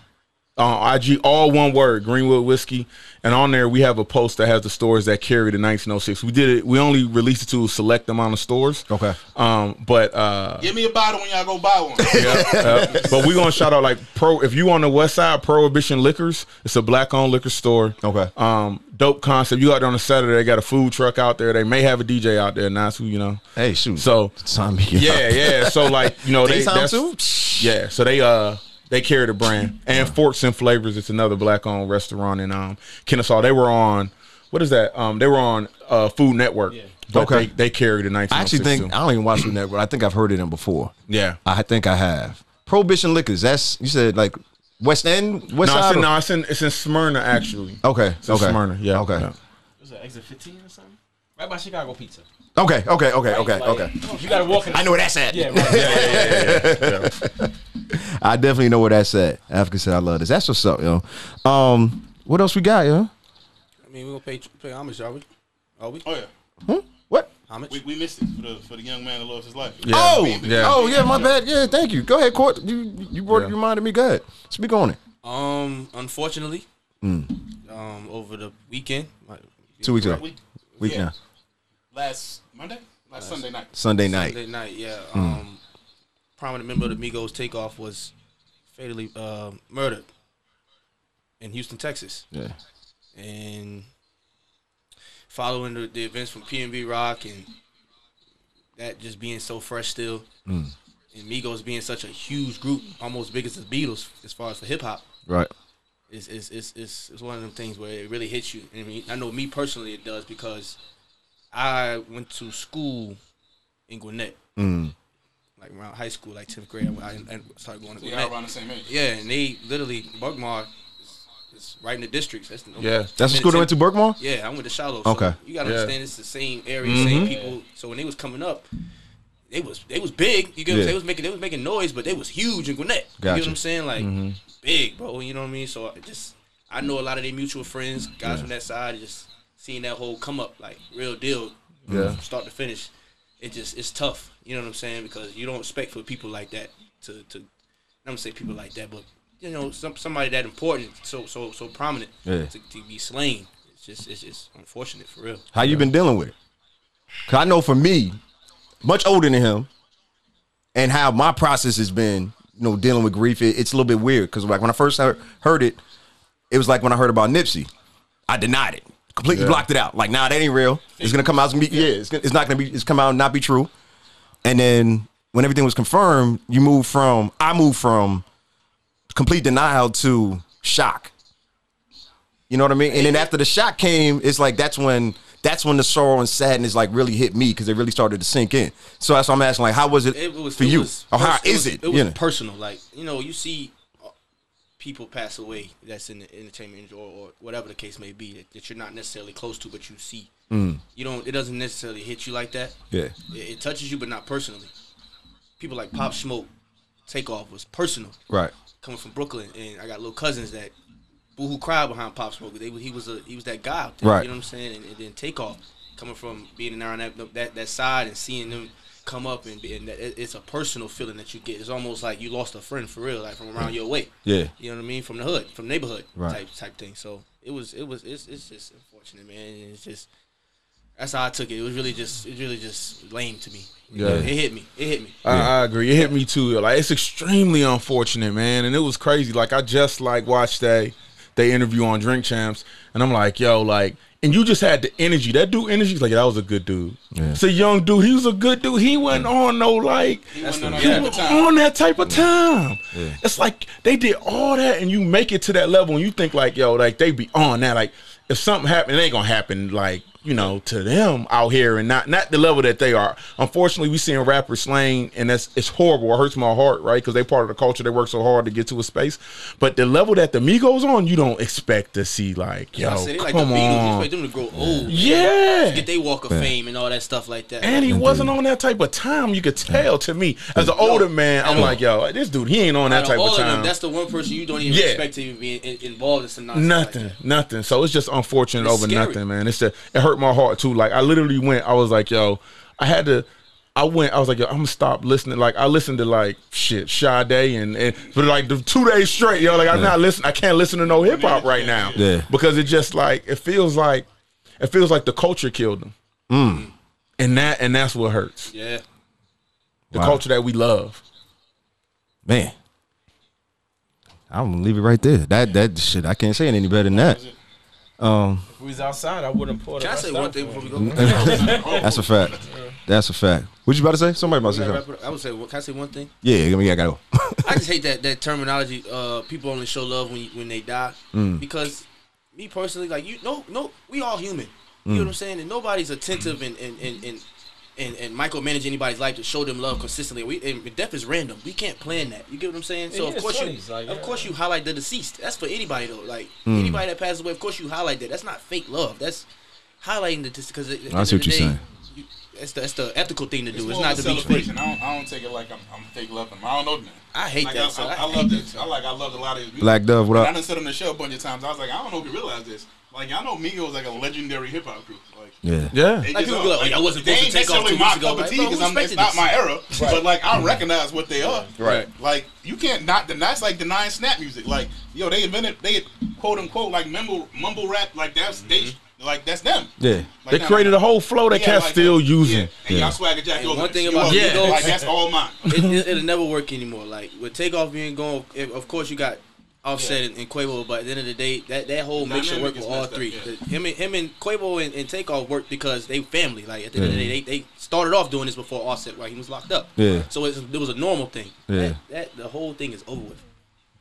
Uh, IG, all one word, Greenwood Whiskey, and on there we have a post that has the stores that carry the 1906. We did it. We only released it to a select amount of stores. Okay. Um, but uh, Give me a bottle when y'all go buy one. *laughs* yeah, uh, but we're gonna shout out like pro. If you on the west side, Prohibition Liquors, it's a black owned liquor store. Okay. Um, dope concept. You out there on a Saturday, they got a food truck out there. They may have a DJ out there. Now, so you know. hey, shoot. So Sign me up. yeah, yeah. So like you know *laughs* they Daytime that's, too? yeah. So they uh they carry the brand and Forks and Flavors. It's another black owned restaurant in um Kennesaw. They were on what is that? Um, they were on uh Food Network. But Okay. They, they carry the 1906 I actually think too. I don't even watch the network. I think I've heard it in before. yeah. I think I have. Prohibition liquors. That's you said like West End, West No, it's Side. in, no, it's in it's in Smyrna actually. Okay. It's in okay. Smyrna. Yeah. Okay. yeah. Was it exit 15 or something? Right by Chicago Pizza. Okay. Okay. Okay. Okay. Like, Okay. You gotta walk in. I know where that's at. Yeah, right. *laughs* *laughs* I definitely know where that's at. Africa said I love this. That's what's up, yo. Um, what else we got, yo? I mean, we gonna pay pay homage, are we? Are we? Oh yeah, What? Homage. we, we missed it for the for the young man that lost his life. Yeah. Oh, Yeah. oh yeah, my bad. Yeah, thank you. Go ahead, Court. You you brought Yeah. you reminded me. Go ahead. Speak on it. Um, unfortunately, Mm. um, over the weekend, like, Two weeks ago. Week, Week yeah. now. last Monday, last Sunday night. Sunday night. Sunday night, yeah. Hmm. Um, prominent member of the Migos takeoff was fatally uh, murdered in Houston, Texas, Yeah. and following the, the events from PNB Rock and that just being so fresh still, Hmm. and Migos being such a huge group, almost big as the Beatles as far as for hip hop. Right. it's, it's, it's, it's, it's one of them things where it really hits you. I mean, I know me personally it does because I went to school in Gwinnett, Mm. Like around high school, like 10th grade. I, I started going to So y'all around the same age. Yeah, and they literally, Berkmar is, is right in the districts. That's Yeah. That's the school that went to Berkmar? Yeah, I went to Shiloh. So Okay. You gotta Yeah. understand it's the same area, same mm-hmm. people. So when they was coming up, they was they was big. You get what I'm Yeah. saying? They was making they was making noise, but they was huge in Gwinnett. Gotcha. You know what I'm saying? Like mm-hmm. big, bro. You know what I mean? So I just I know a lot of their mutual friends, guys from that side, just seeing that whole come up like real deal, Yeah. from start to finish. It just it's tough. You know what I'm saying? Because you don't expect for people like that to to. I'm gonna say people like that, but you know, some somebody that important, so so so prominent, Yeah. to, to be slain. It's just it's just unfortunate for real. How you been dealing with it? Cause I know for me, much older than him, and how my process has been, you know, dealing with grief. It, it's a little bit weird because like when I first heard, heard it, it was like when I heard about Nipsey, I denied it, completely Yeah. blocked it out. Like, nah, that ain't real. It's gonna come out. It's gonna be yeah. It's, gonna, it's not gonna be. It's come out and not be true. And then when everything was confirmed, you move from I moved from complete denial to shock. You know what I mean? And then after the shock came, it's like that's when that's when the sorrow and sadness like really hit me because it really started to sink in. So that's why I'm asking, like, how was it, It was for it you, was or how pers- is was- it? It was you know? personal. Like you know, you see people pass away that's in the entertainment industry or, or whatever the case may be that, that you're not necessarily close to, but you see. Mm. You don't. It doesn't necessarily hit you like that. Yeah. It, it touches you, but not personally. People like Pop Smoke, Takeoff was personal. Right. Coming from Brooklyn, and I got little cousins that boo hoo cried behind Pop Smoke. They, he was a he was that guy out there. Right. You know what I'm saying? And, and then Takeoff, coming from being around that that, that side and seeing them come up and, be, and that, it's a personal feeling that you get. It's almost like you lost a friend for real, like from around your way. Yeah. You know what I mean? From the hood, from neighborhood Right. type type thing. So it was it was it's, it's just unfortunate, man. And It's just that's how I took it. It was really just it really just lame to me. Yeah. It hit me. It hit me. I, I agree. It hit me too. Like it's extremely unfortunate, man, and it was crazy. Like I just like watched they they interview on Drink Champs, and I'm like, yo, like, and you just had the energy. That dude energy, like that was a good dude. Yeah. It's a young dude. He was a good dude. He wasn't on no like. He wasn't on He that was on that type of time. It's like they did all that, and you make it to that level, and you think like, yo, like they be on that. Like if something happen, it ain't gonna happen. Like you know, to them out here, and not not the level that they are. Unfortunately, we seeing rappers slain, and that's it's horrible. It hurts my heart, right? Because they part of the culture. They work so hard to get to a space, but the level that the Migos on, you don't expect to see. Like, yo, I said, they like the come Beatles. You on, expect them to grow old. yeah. Get they walk of fame and all that stuff like that. And he wasn't on that type of time. You could tell to me as an older man. I'm like, yo, this dude, he ain't on that type all of of them, time. that's the one person you don't even Yeah. expect to even be in, involved in some nonsense. like Nothing, that. nothing. So it's just unfortunate It's over scary. nothing, man. It's just, it hurt my heart too. Like I literally went. I was like, yo, I had to. I went. I was like, yo, I'm gonna stop listening. Like I listened to like shit, Sade and and for like the two days straight. Yo, like I'm not listening. I can't listen to no hip hop right now. Yeah. because it just like it feels like it feels like the culture killed them. Mm. And that and that's what hurts. Yeah. The Wow. culture that we love. Man. I'm gonna leave it right there. That that shit, I can't say it any better than that. Um, If we was outside, I wouldn't pour the Can I say one thing before we go? *laughs* that's a fact. That's a fact. What you about to say? Somebody about to say something. I would say, can I say one thing? Yeah, I mean, I gotta go. *laughs* I just hate that that terminology. Uh, people only show love when you, when they die Mm. because me personally, like you, no, no, we all human. You Mm. know what I'm saying? And nobody's attentive and and and. and and, and micromanage anybody's life to show them love consistently. We and death is random. We can't plan that. You get what I'm saying? So Yeah, of course 20s, you, like, of yeah. course you highlight the deceased. That's for anybody though. Like Mm. anybody that passes away, of course you highlight that. That's not fake love. That's highlighting the because. I see what you're saying. That's the, that's the ethical thing to do. It's, It's, not of to be fake. celebration. I don't, I don't take it like I'm, I'm fake loving. I don't know them. I hate Like, that. I, so I, I, hate love that, this. I like. I loved a lot of his music. Black Dove, what And I up? done said on the show a bunch of times. I was like, I don't know if you realize this. Like, y'all know Migos like a legendary hip hop group. Like, Yeah. Yeah. they Like, just people be like, "Oh, y'all wasn't they supposed ain't to take off necessarily two my weeks ago." cup Like, tea bro, because I'm it's expected not my era. But like, I recognize what they are. Right. Like, you can't not deny. That's like denying snap music. Like, yo, they invented they quote unquote like mumble mumble rap. Like that's they. Mm-hmm. Like that's them. Yeah. Like, They now- created a whole flow that Yeah, cats like still that. using. Yeah. And y'all swagger jack. And yours one thing about up. Migos- like that's all mine. it, it, it'll never work anymore. Like with takeoff being gone, if, of course you got Offset and, and Quavo, but at the end of the day, that, that whole The mixture dynamic worked with all messed up, three. yeah. Him and him and Quavo and, and Takeoff worked because they family. Like at the end of the day, they, they started off doing this before Offset, right? He was locked up. Yeah. So it's, it was a normal thing. Yeah. That, that the whole thing is over with.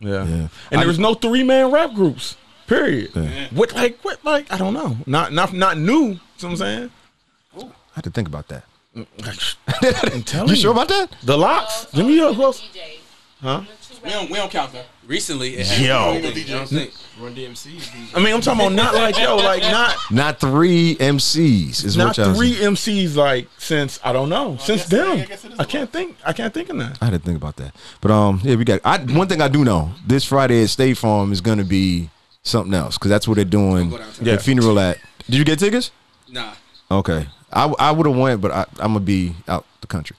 Yeah. Yeah. And there was no three man rap groups. Period. Yeah. What like what like I don't know. Not not not new. You know what I'm saying? Ooh. I had to think about that. *laughs* I'm telling You sure about that? The LOX. Give me your who else? Huh? We don't we don't count that. Recently, it Yo. DJ. You know what I'm? Run DMC. I mean, I'm talking about not like yo, *laughs* like not Not three MCs is not what y'all three saying. MCs like since I don't know since guess- yeah, them. I guess it is I a can't think. I can't think of that. I had to think about that. But um, yeah, we got. I one thing I do know this Friday at State Farm is gonna be something else because that's what they're doing. Go downtown. The funeral at. Did you get tickets? Nah. Okay, I I would have went, but I, I'm gonna be out the country.